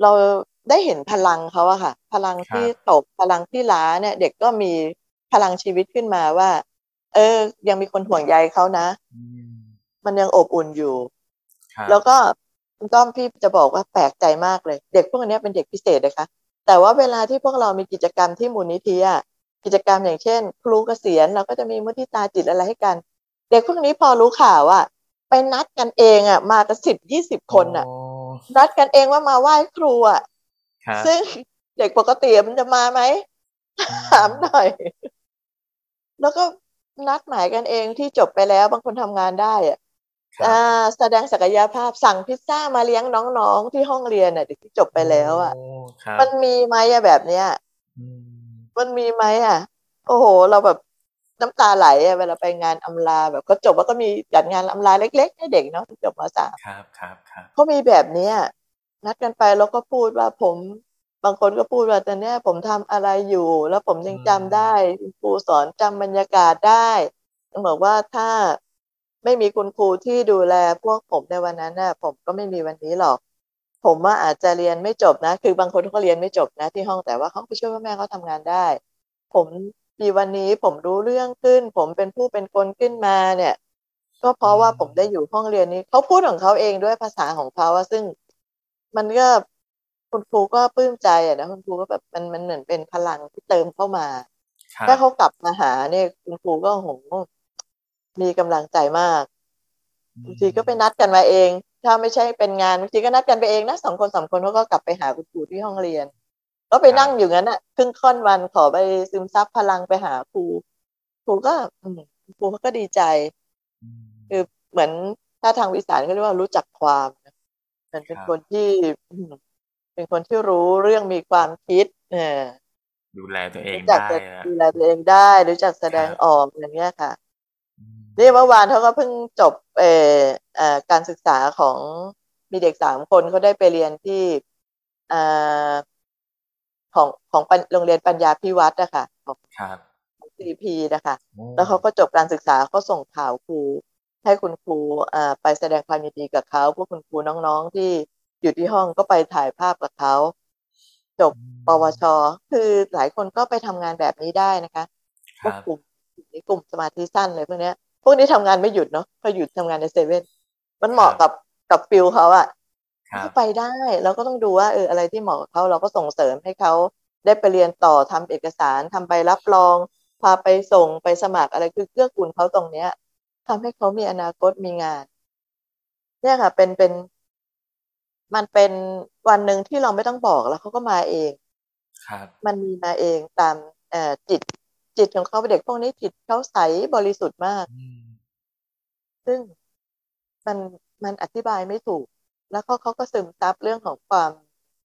เรา ได้เห็นพลังเขาอะค่ะ พลังที่ตกพลังที่ล้าเนี่ย เด็กก็มีพลังชีวิตขึ้นมาว่า เออ ยังมีคนห่วงใยเขานะอืมมันยังอบอุ่นอยู่ครับแล้วก็คุณต้อมพี่จะบอกว่าแปลกใจมากเลย เด็กพวกเนี้ยเป็นเด็กพิเศษนะคะแต่ว่าเวลาที่พวกเรามีกิจกรรมที่มูลนิธิอะกิจกรรมอย่างเช่น ครูเกษียณเราก็จะมีมุทิตาจิตอะไรให้กัน เด็กพวกนี้พอรู้ข่าวว่าไปนัดกันเองอะมากันสิบยี่สิบคนอะนัดกันเองว่ามาไหว้ครูอะ ซึ่งเด็กปกติมันจะมาไหมถามหน่อย แล้วก็นัดหมายกันเองที่จบไปแล้วบางคนทำงานได้อะแสดงศักยภาพสั่งพิซซ่ามาเลี้ยงน้องๆที่ห้องเรียนอะเด็กที่จบไปแล้วอะมันมีไหมอะแบบเนี้ยมันมีไหมอะ โอ้โห เราแบบน้ำตาไหลอะเวลาไปงานอำลาแบบเขาจบแล้วก็มีจัดงานอำลาเล็กๆให้เด็กเนาะที่จบมาสามครับครับครับเขามีแบบเนี้ย นัดกันไปแล้วก็พูดว่าผมบางคนก็พูดว่าแต่เนี้ยผมทำอะไรอยู่ แล้วผมยังจำได้ครูสอนจำบรรยากาศได้ต้องบอกว่าถ้าไม่มีคุณครูที่ดูแลพวกผมในวันนั้นน่ะ ผมก็ไม่มีวันนี้หรอก ผมว่าอาจจะเรียนไม่จบนะ คือบางคนเขาเรียนไม่จบนะ ที่ห้องแต่ว่าเขาไปช่วยพ่อแม่เขาทำงานได้ ผมมีวันนี้ผมรู้เรื่องขึ้น ผมเป็นผู้เป็นคนขึ้นมาเนี่ย ก็เพราะว่าผมได้อยู่ห้องเรียนนี้เขาพูดของเขาเองด้วยภาษาของเขาว่าซึ่ง มันก็คุณครูก็ปลื้มใจอะนะคุณครูก็แบบมันมันเหมือนเป็นพลังที่เติมเข้ามา ถ้าเขากลับมาหาเนี่ยคุณครูก็หงมีกำลังใจมากบางทีก็ไปนัดกันมาเอง ถ้าไม่ใช่เป็นงานบางทีก็นัดกันไปเองนะสองคนสามคนเขาก็กลับไปหาคุณครูที่ห้องเรียน ก็ไปนั่งอยู่งั้นอะครึ่งค่อนวันขอไปซึมซับพลังไปหาครูครูก็ครูเขาก็ดีใจ คือเหมือนถ้าทางวิสานก็เรียกว่ารู้จักความ มันเป็นคนที่เป็นคนที่รู้เรื่องมีความคิดเออดูแลตัวเองได้ดูแลตัวเองได้รู้จักแสดงออกอย่างเงี้ยค่ะนี่เมื่อวานเขาก็เพิ่งจบเอ่อการศึกษาของมีเด็กสามคนเขาได้ไปเรียนที่อ่าของของโรงเรียนปัญญาพิวัตรนะคะครับซีพีนะคะ แล้วเขาก็จบการศึกษาเขาส่งข่าวครู ให้คุณครูอ่าไปแสดงความยินดีกับเขา พวกคุณครูน้องๆที่อยู่ที่ห้องก็ไปถ่ายภาพกับเขาจบปวช คือหลายคนก็ไปทำงานแบบนี้ได้นะคะพวกกลุ่มนี้กลุ่มสมาธิสั้นเลยพวกนี้พวกนี้ทำงานไม่หยุดเนาะเขาหยุดทำงานในเซเว่นมันเหมาะกับกับฟิลเขาอะเขาไปได้เราก็ต้องดูว่าเอออะไรที่เหมาะกับเขาเราก็ส่งเสริมให้เขาได้ไปเรียนต่อทำเอกสารทำใบรับรอง พาไปส่งไปสมัครอะไรคือเกื้อกูลเขาตรงเนี้ย ทำให้เขามีอนาคตมีงาน เนี่ยค่ะ เป็นเป็น มันเป็นวันหนึ่งที่เราไม่ต้องบอกแล้วเขาก็มาเองครับ มันมีมาเองตามเอ่อจิต จิตของเขาเด็กพวกนี้จิตเขาใสบริสุทธิ์มาก ซึ่งมันมันอธิบายไม่ถูก แล้วเขาเขาก็ซึมซับเรื่องของความ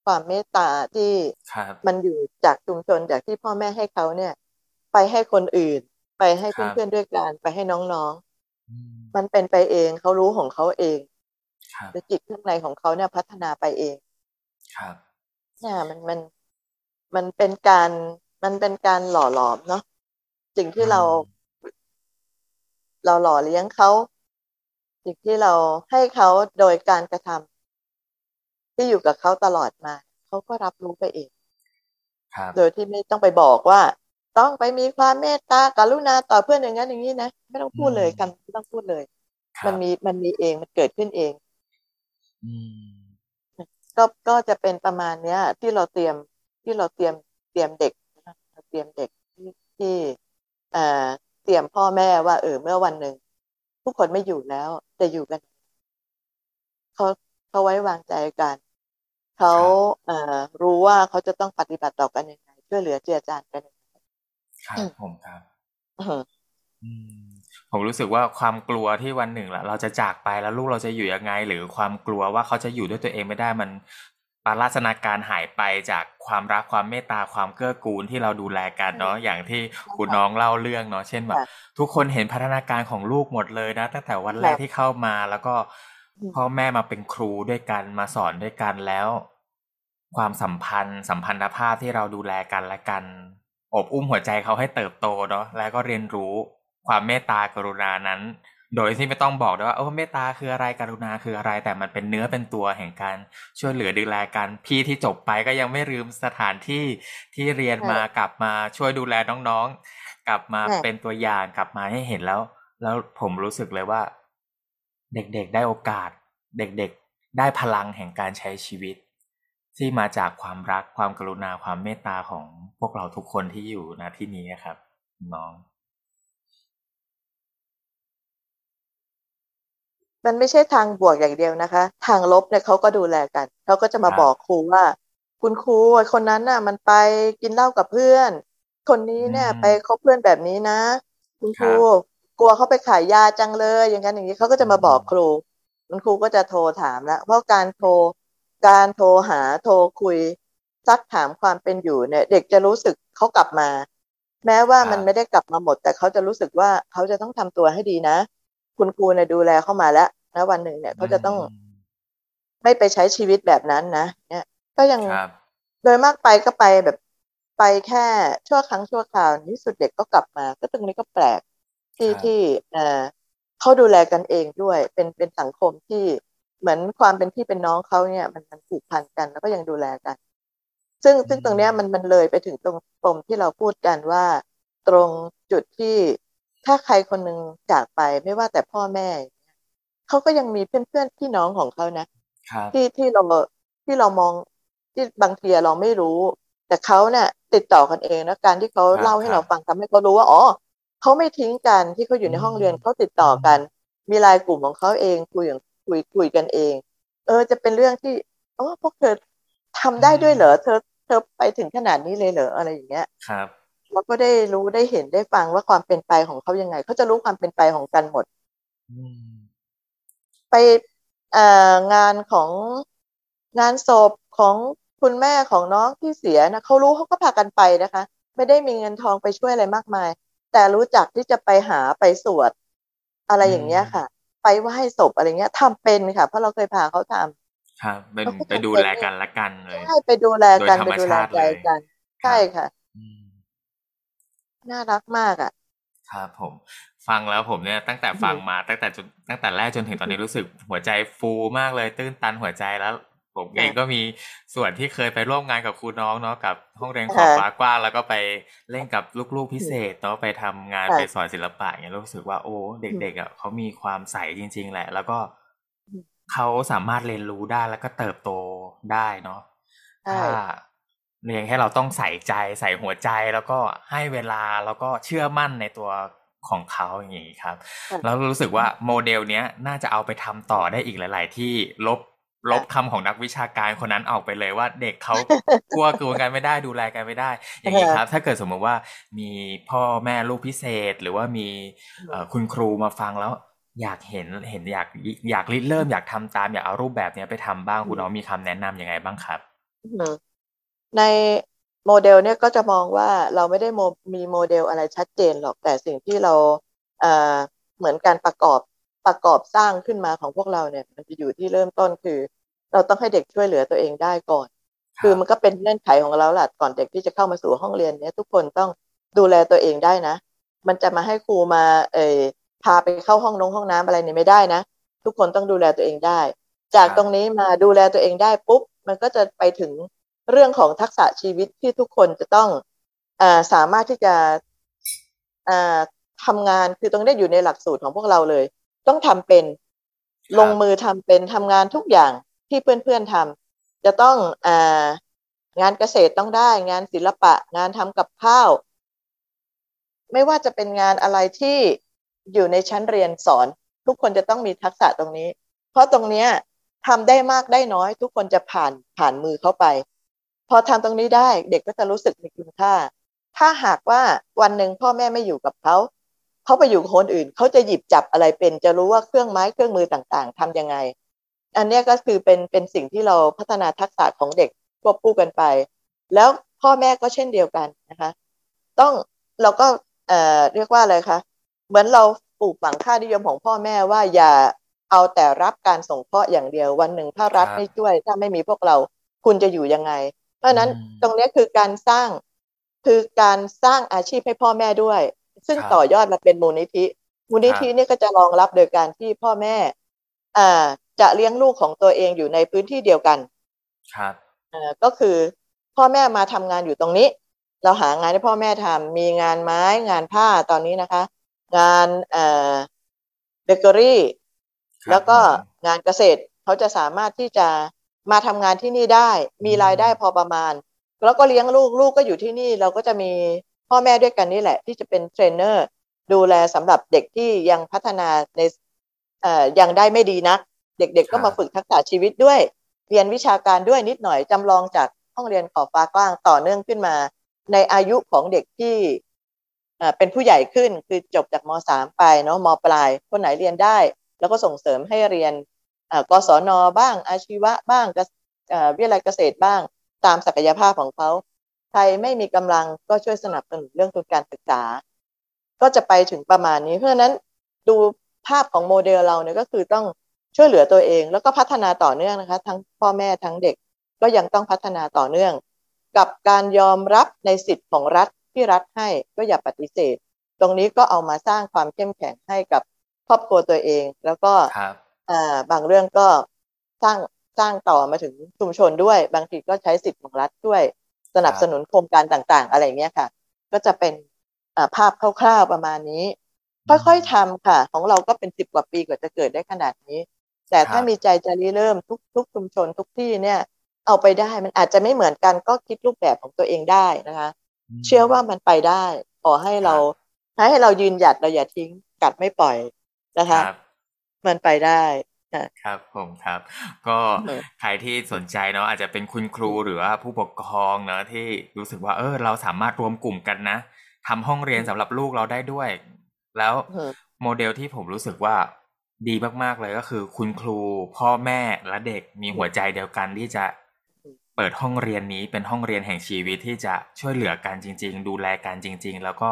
ความเมตตาที่มันอยู่จากชุมชนจากที่พ่อแม่ให้เขาเนี่ย ไปให้คนอื่น ไปให้เพื่อนๆด้วยกัน ไปให้น้องๆ มันเป็นไปเองเขารู้ของเขาเองแล้จิตข้างในของเขาเนี่ยพัฒนาไปเอง ครับเนี่ยมันมันมันเป็นการมันเป็นการหล่อหลอมเนาะสิ่งที่เรา เราหล่อเลี้ยงเขาสิ่งที่เราให้เขาโดยการกระทำที่อยู่กับเขาตลอดมา เขาก็รับรู้ไปเอง โดยที่ไม่ต้องไปบอกว่า ต้องไปมีความเมตตากรุณาต่อเพื่อนอย่างนั้นอย่างนี้นะไม่ต้องพูดเลยกันไม่ต้องพูดเลย มันมีมันมีเองมันเกิดขึ้นเองก็ก็จะเป็นประมาณเนี้ย ที่เราเตรียมที่เราเตรียมเตรียมเด็กเตรียมเด็กที่ที่เตรียมพ่อแม่ว่า เออเมื่อวันหนึ่งทุกคนไม่อยู่แล้วจะอยู่กันเขาเขาไว้วางใจกันเขาเอ่อรู้ว่าเขาจะต้องปฏิบัติต่อกันยังไงช่วยเหลือเจือจานกันยังไง ครับผมครับผมรู้สึกว่าความกลัวที่วันหนึ่งละเราจะจากไปแล้วลูกเราจะอยู่ยังไง หรือความกลัวว่าเขาจะอยู่ด้วยตัวเองไม่ได้มันปาราสนาการหายไปจากความรักความเมตตาความเกื้อกูลที่เราดูแลกันเนาะอย่างที่คุณน้องเล่าเรื่องเนาะเช่นแบบทุกคนเห็นพัฒนาการของลูกหมดเลยนะตั้งแต่วันแรกที่เข้ามาแล้วก็พ่อแม่มาเป็นครูด้วยกันมาสอนด้วยกันแล้ว ความสัมพันธ์ สัมพันธภาพที่เราดูแลกันและกัน อบอุ้มหัวใจเขาให้เติบโตเนาะแล้วก็เรียนรู้ความเมตตากรุณานั้น โดยที่ไม่ต้องบอกด้วยว่าโอ้เมตตาคืออะไรกรุณาคืออะไร แต่มันเป็นเนื้อเป็นตัวแห่งการช่วยเหลือดูแลกัน พี่ที่จบไปก็ยังไม่ลืมสถานที่ที่เรียนมากลับมาช่วยดูแลน้องๆ กลับมาเป็นตัวอย่างกลับมาให้เห็นแล้ว แล้วผมรู้สึกเลยว่า เด็กๆได้โอกาส เด็กๆ ได้พลังแห่งการใช้ชีวิต ที่มาจากความรักความกรุณาความเมตตาของพวกเราทุกคนที่อยู่ณที่นี้นะครับ น้อง มันไม่ใช่ทางบวกอย่างเดียวนะคะ ทางลบเนี่ยเขาก็ดูแลกันเขาก็จะมาบอกครูว่า คุณครูคนนั้นน่ะ มันไปกินเหล้ากับเพื่อน คนนี้เนี่ย ไปคบเพื่อนแบบนี้นะ คุณครูกลัวเขาไปขายยาจังเลย อย่างนั้นอย่างนี้เขาก็จะมาบอกครู คุณครูก็จะโทรถามแล้วเพราะการโทร การโทรหาโทรคุย ซักถามความเป็นอยู่เนี่ย เด็กจะรู้สึกเขากลับมา แม้ว่ามันไม่ได้กลับมาหมด แต่เขาจะรู้สึกว่าเขาจะต้องทำตัวให้ดีนะ คุณครูเนี่ยดูแลเข้ามาแล้วนะวันหนึ่งเนี่ยเขาจะต้อง ไม่ไปใช้ชีวิตแบบนั้นนะเนี่ยก็ยังโดยมากไปก็ไปแบบไปแค่ชั่วครั้งชั่วคราวนี้สุดเด็กก็กลับมา ก็ตรงนี้ก็แปลกที่ที่เออเขาดูแลกันเองด้วย เป็นเป็นสังคมที่ เหมือนความเป็นพี่เป็นน้องเขาเนี่ยมันมันผูกพันกันแล้วก็ยังดูแลกัน ซึ่งซึ่งตรงเนี้ยมันมันเลยไปถึงตรงปมที่เราพูดกันว่า ตรงจุดที่ถ้าใครคนหนึ่งจากไปไม่ว่าแต่พ่อแม่เขาก็ยังมีเพื่อนเพื่อนพี่น้องของเขานะที่ที่เราที่เรามองที่บางทีเราไม่รู้ แต่เขาเนี่ยติดต่อกันเองนะการที่เขาเล่าให้เราฟังทำให้เขารู้ว่าอ๋อเขาไม่ทิ้งกันที่เขาอยู่ในห้องเรียนเขาติดต่อกัน มีรายกลุ่มของเขาเองคุย คุยคุยกันเอง เออ จะเป็นเรื่องที่อ๋อพวกเธอทำได้ด้วยเหรอเธอเธอไปถึงขนาดนี้เลยเหรออะไรอย่างเงี้ยครับเราก็ได้รู้ได้เห็นได้ฟังว่าความเป็นไปของเขายังไงเขาจะรู้ความเป็นไปของกันหมดไปเอ่องานของงานศพของคุณแม่ของน้องที่เสียนะเขารู้เขาก็พากันไปนะคะ ไม่ได้มีเงินทองไปช่วยอะไรมากมาย แต่รู้จักที่จะไปหาไปสวด อะไรอย่างเงี้ยค่ะ ไปไหว้ศพอะไรเงี้ยทำเป็นค่ะ เพราะเราเคยพาเขาทำครับเป็นไปดูแลกันละกันเลยใช่ไปดูแลกันไปดูแลใจกัน ใช่ค่ะน่ารักมากอะ ครับผมฟังแล้วผมเนี่ยตั้งแต่ฟังมาตั้งแต่จนตั้งแต่แรกจนถึงตอนนี้รู้สึกหัวใจฟูมากเลย ตื้นตันหัวใจแล้ว ผมเองก็มีส่วนที่เคยไปร่วมงานกับครูน้องเนาะกับห้องเรียนขอบฟ้ากว้างแล้วก็ไปเล่นกับลูกๆพิเศษเนาะไปทำงานไปสอนศิลปะเนี่ยรู้สึกว่าโอ้เด็กๆอะเขามีความใสจริง ๆ แหละ แล้วก็เขาสามารถเรียนรู้ได้แล้วก็เติบโตได้เนาะถ้าเรียนแค่เราต้องใส่ใจใส่หัวใจแล้วก็ให้เวลาแล้วก็เชื่อมั่นในตัวของเขาอย่างนี้ครับ แล้วรู้สึกว่าโมเดลเนี้ยน่าจะเอาไปทำต่อได้อีกหลาย ๆ ที่ลบ ลบคำของนักวิชาการคนนั้นออกไปเลยว่าเด็กเขากลัวกลัวกันไม่ได้ดูแลกันไม่ได้ อย่างนี้ครับ ถ้าเกิดสมมติว่ามีพ่อแม่ลูกพิเศษ หรือว่ามีคุณครูมาฟังแล้วอยากเห็นเห็นอยากอยากริเริ่มอยากทำตามอยากเอารูปแบบนี้ไปทำบ้างคุณน้องมีคำแนะนํำยังไงบ้างครับ ในโมเดลเนี่ยก็จะมองว่าเราไม่ได้มีโมเดลอะไรชัดเจนหรอกแต่สิ่งที่เราเเหมือนการประกอบ ประกอบสร้างขึ้นมาของพวกเราเนี่ยมันจะอยู่ที่เริ่มต้นคือ เราต้องให้เด็กช่วยเหลือตัวเองได้ก่อน คือมันก็เป็นเงื่อนไขของเราแหละก่อนเด็กที่จะเข้ามาสู่ห้องเรียนเนี่ยทุกคนต้องดูแลตัวเองได้นะ มันจะมาให้ครูมาเออพาไปเข้าห้องนงห้องน้ำอะไรเนี่ยไม่ได้นะ ทุกคนต้องดูแลตัวเองได้ จากตรงนี้มาดูแลตัวเองได้ปุ๊บมันก็จะไปถึงเรื่องของทักษะชีวิตที่ทุกคนจะต้องอสามารถที่จะทำงานคือตรงนี้อยู่ในหลักสูตรของพวกเราเลย ต้องทำเป็น ลงมือทำเป็นทำงานทุกอย่างที่เพื่อนๆทำจะต้ององานเกษตรต้องได้ งานศิลปะ งานทำกับข้าว ไม่ว่าจะเป็นงานอะไรที่อยู่ในชั้นเรียนสอน ทุกคนจะต้องมีทักษะตรงนี้ เพราะตรงนี้ทำได้มากได้น้อย ทุกคนจะผ่านผ่านมือเข้าไป พอทำตรงนี้ได้เด็กก็จะรู้สึกมีคุณค่า ถ้าหากว่าวันหนึ่งพ่อแม่ไม่อยู่กับเขา เขาไปอยู่กับคนอื่นเขาจะหยิบจับอะไรเป็น จะรู้ว่าเครื่องไม้เครื่องมือต่างๆ ทํำยังไง อันนี้ก็คือเป็นเป็นสิ่งที่เราพัฒนาทักษะของเด็กควบคู่กันไป แล้วพ่อแม่ก็เช่นเดียวกันนะคะ ต้องเราก็เอ่อเรียกว่าอะไรคะเหมือนเราปลูกฝังค่านิยมของพ่อแม่ว่าอย่าเอาแต่รับการส่งเคราะห์อย่างเดียววันหนึ่งถ้ารัฐไม่ช่วย ถ้าไม่มีพวกเราคุณจะอยู่ยังไง เพราะนั้นตรงนี้คือการสร้างคือการสร้างอาชีพให้พ่อแม่ด้วย ซึ่งต่อยอดมาเป็นมูลนิธิ มูลนิธินี่ก็จะรองรับโดยการที่พ่อแม่อ่าจะเลี้ยงลูกของตัวเองอยู่ในพื้นที่เดียวกัน ครับอ่าก็คือพ่อแม่มาทำงานอยู่ตรงนี้ เราหางานให้พ่อแม่ทำมีงานไม้งานผ้าตอนนี้นะคะ งานเอ่อเบเกอรี่แล้วก็งานเกษตรเขาจะสามารถที่จะมาทำงานที่นี่ได้ มีรายได้พอประมาณ แล้วก็เลี้ยงลูกลูกก็อยู่ที่นี่ เราก็จะมี พ่อแม่ด้วยกันนี่แหละ ที่จะเป็นเทรนเนอร์ดูแลสำหรับเด็กที่ยังพัฒนาในเอ่อยังได้ไม่ดีนัก เด็กๆก็มาฝึกทักษะชีวิตด้วย เรียนวิชาการด้วยนิดหน่อยจำลองจากห้องเรียนขอบฟ้ากว้างต่อเนื่องขึ้นมา ในอายุของเด็กที่เป็นผู้ใหญ่ขึ้นคือจบจากม.3 ไปเนาะมปลาย คนไหนเรียนได้ แล้วก็ส่งเสริมให้เรียนกศนบ้างอาชีวะบ้างวิทยาลัยเกษตรบ้าง ตามศักยภาพของเขา ใครไม่มีกำลังก็ช่วยสนับสนุนเรื่องทุนการศึกษา ก็จะไปถึงประมาณนี้ เพราะฉะนั้นดูภาพของโมเดลเราเนี่ยก็คือต้องช่วยเหลือตัวเอง แล้วก็พัฒนาต่อเนื่องนะคะ ทั้งพ่อแม่ทั้งเด็กก็ยังต้องพัฒนาต่อเนื่อง กับการยอมรับในสิทธิ์ของรัฐที่รัฐให้ก็อย่าปฏิเสธ ตรงนี้ก็เอามาสร้างความเข้มแข็งให้กับครอบครัวตัวเอง แล้วก็บางเรื่องก็สร้างสร้างต่อมาถึงชุมชนด้วย บางทีก็ใช้สิทธิ์ของรัฐด้วย สนับสนุนโครงการต่างๆ อะไรเงี้ยค่ะ ก็จะเป็นภาพคร่าวๆประมาณนี้ ค่อยๆทำค่ะ ของเราก็เป็นสิบกว่าปีกว่าจะเกิดได้ขนาดนี้ แต่ถ้ามีใจจะริเริ่มทุกทุกชุมชนทุกที่เนี่ย เอาไปได้มันอาจจะไม่เหมือนกันก็คิดรูปแบบของตัวเองได้นะคะ เชื่อว่ามันไปได้ขอให้เราให้เรายืนหยัดเราอย่าทิ้งกัดไม่ปล่อยนะคะ มันไปได้ ครับผมครับ ก็ใครที่สนใจเนาะอาจจะเป็นคุณครูหรือว่าผู้ปกครองเนาะที่รู้สึกว่าเออเราสามารถรวมกลุ่มกันนะทำห้องเรียนสำหรับลูกเราได้ด้วย แล้วโมเดลที่ผมรู้สึกว่าดีมากๆเลยก็คือ คุณครู พ่อแม่และเด็กมีหัวใจเดียวกันที่จะเปิดห้องเรียนนี้เป็นห้องเรียนแห่งชีวิตที่จะช่วยเหลือกันจริง ๆ ดูแลกันจริง ๆ แล้วก็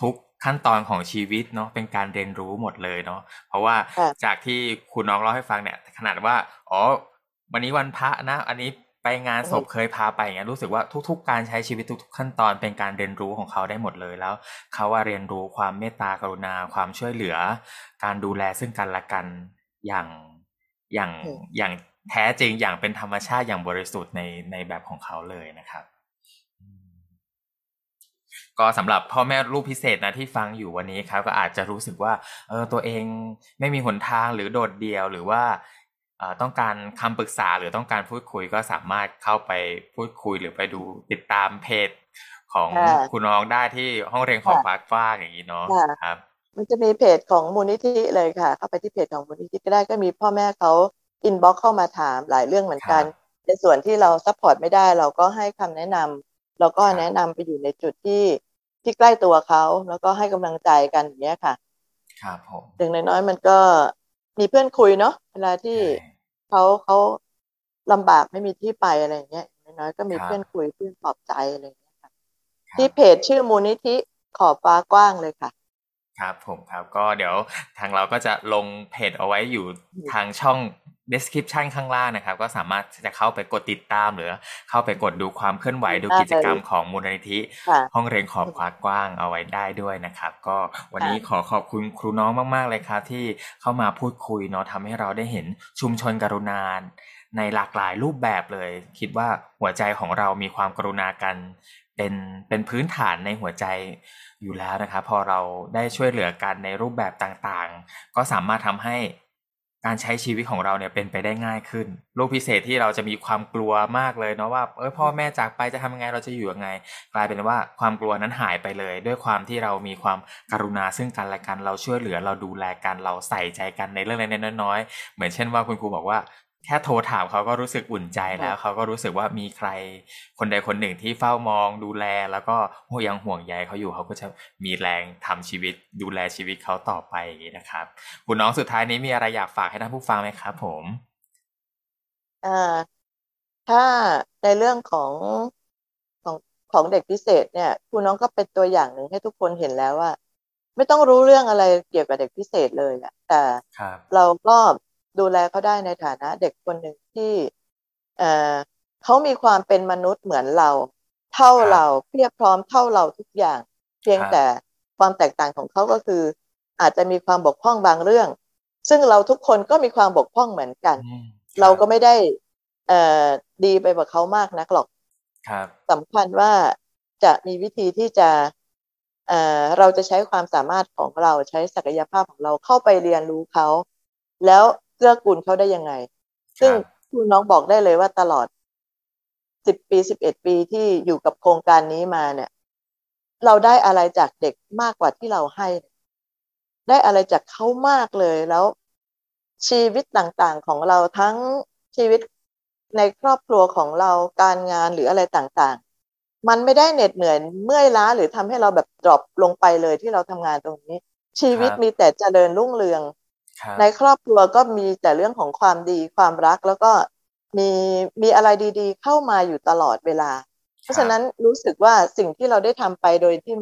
ทุก ขั้นตอนของชีวิตเนาะเป็นการเรียนรู้หมดเลยเนาะเพราะว่าจากที่คุณน้องเล่าให้ฟังเนี่ย ขนาดว่าอ๋อวันนี้วันพระนะ อันนี้ไปงานศพเคยพาไปอย่างเงี้ยรู้สึกว่าทุก ๆ การใช้ชีวิตทุก ๆ ขั้นตอนเป็นการเรียนรู้ของเขาได้หมดเลยแล้วเขาว่าเรียนรู้ความเมตตากรุณาความช่วยเหลือ การดูแลซึ่งกันและกันอย่างอย่างอย่างแท้จริงอย่างเป็นธรรมชาติอย่างบริสุทธิ์ในในแบบของเขาเลยนะครับ ก็สำหรับพ่อแม่ลูกพิเศษนะที่ฟังอยู่วันนี้ครับก็อาจจะรู้สึกว่าเออตัวเองไม่มีหนทางหรือโดดเดี่ยวหรือว่าต้องการคำปรึกษาหรือต้องการพูดคุยก็สามารถเข้าไปพูดคุยหรือไปดูติดตามเพจของคุณน้องได้ที่ห้องเรียนขอบฟ้ากว้างอย่างนี้เนาะครับ มันจะมีเพจของมูลนิธิเลยค่ะ เข้าไปที่เพจของมูลนิธิก็ได้ก็มีพ่อแม่เขา inbox เข้ามาถามหลายเรื่องเหมือนกัน ในส่วนที่เรา support ไม่ได้เราก็ให้คำแนะนำเราก็แนะนำไปอยู่ในจุดที่ ที่ใกล้ตัวเขาแล้วก็ให้กำลังใจกันอย่างเงี้ยค่ะ ครับผมถึงน้อยๆมันก็มีเพื่อนคุยเนาะเวลาที่เขาเขาลำบากไม่มีที่ไปอะไรเงี้ยน้อยๆก็มีเพื่อนคุยเพื่อนปลอบใจอะไรเงี้ยค่ะที่เพจชื่อมูลนิธิขอบฟ้ากว้างเลยค่ะครับผมครับก็เดี๋ยวทางเราก็จะลงเพจเอาไว้อยู่ทางช่อง description ข้างล่างนะครับ ก็สามารถจะเข้าไปกดติดตาม หรือเข้าไปกดดูความเคลื่อนไหวดูกิจกรรมของมูลนิธิ ห้องเรียนขอบควากว้างเอาไว้ได้ด้วยนะครับ ก็วันนี้ขอขอบคุณครูน้องมาก ๆ เลยครับที่เข้ามาพูดคุยเนาะทำให้เราได้เห็นชุมชนกรุณาในหลากหลายรูปแบบเลย คิดว่าหัวใจของเรามีความกรุณากัน เป็นเป็นพื้นฐานในหัวใจอยู่แล้วนะครับ พอเราได้ช่วยเหลือกันในรูปแบบต่างๆ ก็สามารถทำให้ การใช้ชีวิตของเราเนี่ยเป็นไปได้ง่ายขึ้นโรคพิเศษที่เราจะมีความกลัวมากเลยเนาะว่าเออพ่อแม่จากไปจะทำยังไงเราจะอยู่ยังไง กลายเป็นว่าความกลัวนั้นหายไปเลย ด้วยความที่เรามีความกรุณาซึ่งกันและกันเราช่วยเหลือเราดูแลกันเราใส่ใจกันในเรื่องเล็กๆน้อยๆเหมือนเช่นว่าคุณครูบอกว่า แค่โทรถามเขาก็รู้สึกอุ่นใจแล้วเขาก็รู้สึกว่ามีใครคนใดคนหนึ่งที่เฝ้ามองดูแลแล้วก็ยังห่วงใยเขาอยู่เขาก็จะมีแรงทำชีวิต ดูแลชีวิตเขาต่อไปนะครับ คุณน้องสุดท้ายนี้มีอะไรอยากฝากให้ท่านผู้ฟังไหมครับผมอ่าถ้าในเรื่องของของของเด็กพิเศษเนี่ยคุณน้องก็เป็นตัวอย่างหนึ่งให้ทุกคนเห็นแล้วว่า ไม่ต้องรู้เรื่องอะไรเกี่ยวกับเด็กพิเศษเลยอะแต่เราก็ ดูแลเขาได้ในฐานะเด็กคนหนึ่งที่เอ่อเขามีความเป็นมนุษย์เหมือนเรา เท่าเราเพียบพร้อมเท่าเราทุกอย่าง เพียงแต่ความแตกต่างของเขาก็คือ อาจจะมีความบกพร่องบางเรื่อง ซึ่งเราทุกคนก็มีความบกพร่องเหมือนกัน เราก็ไม่ได้เอ่อดีไปกว่าเขามากนักหรอกสำคัญว่าจะมีวิธีที่จะเอ่อเราจะใช้ความสามารถของเราใช้ศักยภาพของเราเข้าไปเรียนรู้เขา แล้ว เกื้อกูลเขาได้ยังไง ซึ่งคุณน้องบอกได้เลยว่าตลอดสิบปีสิบเอ็ดปีที่อยู่กับโครงการนี้มาเนี่ย เราได้อะไรจากเด็กมากกว่าที่เราให้ ได้อะไรจากเขามากเลยแล้วชีวิตต่างๆของเราทั้งชีวิตในครอบครัวของเราการงานหรืออะไรต่างๆ มันไม่ได้เหน็ดเหนื่อยเมื่อยล้าหรือทำให้เราแบบดรอปลงไปเลยที่เราทำงานตรงนี้ ชีวิตมีแต่เจริญรุ่งเรือง ในครอบครัวก็มีแต่เรื่องของความดีความรักแล้วก็มีมีอะไรดี ๆ เข้ามาอยู่ตลอดเวลา เพราะฉะนั้นรู้สึกว่าสิ่งที่เราได้ทำไปโดยที่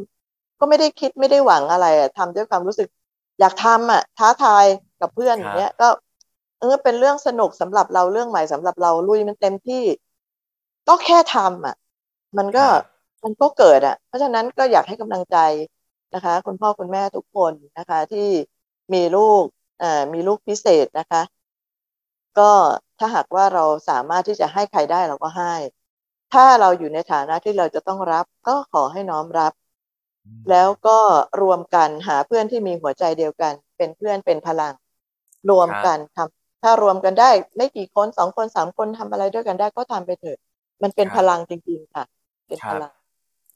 ก็ไม่ได้คิดไม่ได้หวังอะไรอะทำด้วยความรู้สึก อยากทำอะ ท้าทายกับเพื่อนอย่างเงี้ยก็เออเป็นเรื่องสนุกสำหรับเราเรื่องใหม่สำหรับเราลุยมันเต็มที่ ก็แค่ทำอะ มันก็มันก็เกิดอะ เพราะฉะนั้นก็อยากให้กำลังใจนะคะ คุณพ่อคุณแม่ทุกคนนะคะ ที่มีลูกอ่า มีลูกพิเศษนะคะ ก็ถ้าหากว่าเราสามารถที่จะให้ใครได้เราก็ให้ ถ้าเราอยู่ในฐานะที่เราจะต้องรับ ก็ขอให้น้อมรับ แล้วก็รวมกันหาเพื่อนที่มีหัวใจเดียวกัน เป็นเพื่อนเป็นพลัง รวมกันทำถ้ารวมกันได้ ไม่กี่คนสองคนสามคนทำอะไรด้วยกันได้ก็ทำไปเถอะ มันเป็นพลังจริงๆค่ะ เป็นพลัง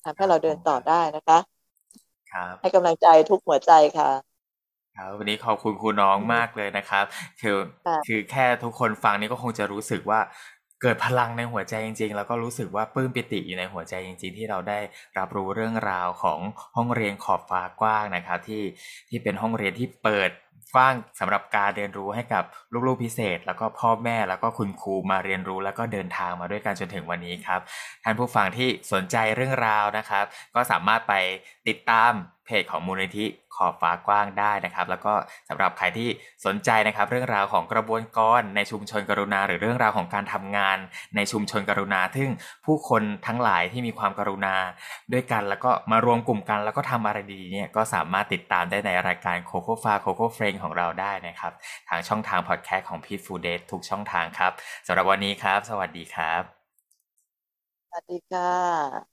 ทำให้เราเดินต่อได้นะคะ ครับ ให้กำลังใจทุกหัวใจค่ะ ครับวันนี้ขอบคุณครูน้องมากเลยนะครับ คือคือแค่ทุกคนฟังนี่ก็คงจะรู้สึกว่าเกิดพลังในหัวใจจริง ๆ แล้วก็รู้สึกว่าปลื้มปิติอยู่ในหัวใจจริง ๆ ที่เราได้รับรู้เรื่องราวของห้องเรียนขอบฟ้ากว้างนะครับที่ที่เป็นห้องเรียนที่เปิดกว้างสำหรับการเรียนรู้ให้กับลูกๆพิเศษ แล้วก็พ่อแม่แล้วก็คุณครูมาเรียนรู้แล้วก็เดินทางมาด้วยกันจนถึงวันนี้ครับท่านผู้ฟังที่สนใจเรื่องราวนะครับ ก็สามารถไปติดตามเพ จของมูลนิธิขอบฟ้ากว้างได้นะครับ แล้วก็สำหรับใครที่สนใจนะครับ เรื่องราวของกระบวนการในชุมชนกรุณา หรือเรื่องราวของการทำงานในชุมชนกรุณา ซึ่งผู้คนทั้งหลายที่มีความกรุณา ด้วยกันแล้วก็มารวมกลุ่มกัน แล้วก็ทำอะไรดีเนี่ยก็สามารถติดตามได้ในรายการโคโค่ฟาโคโค่เฟรนของเราได้นะครับ ทางช่องทางพอดแคสต์ของ Peaceful Death ทุกช่องทางครับสำหรับวันนี้ครับ สวัสดีครับ สวัสดีค่ะ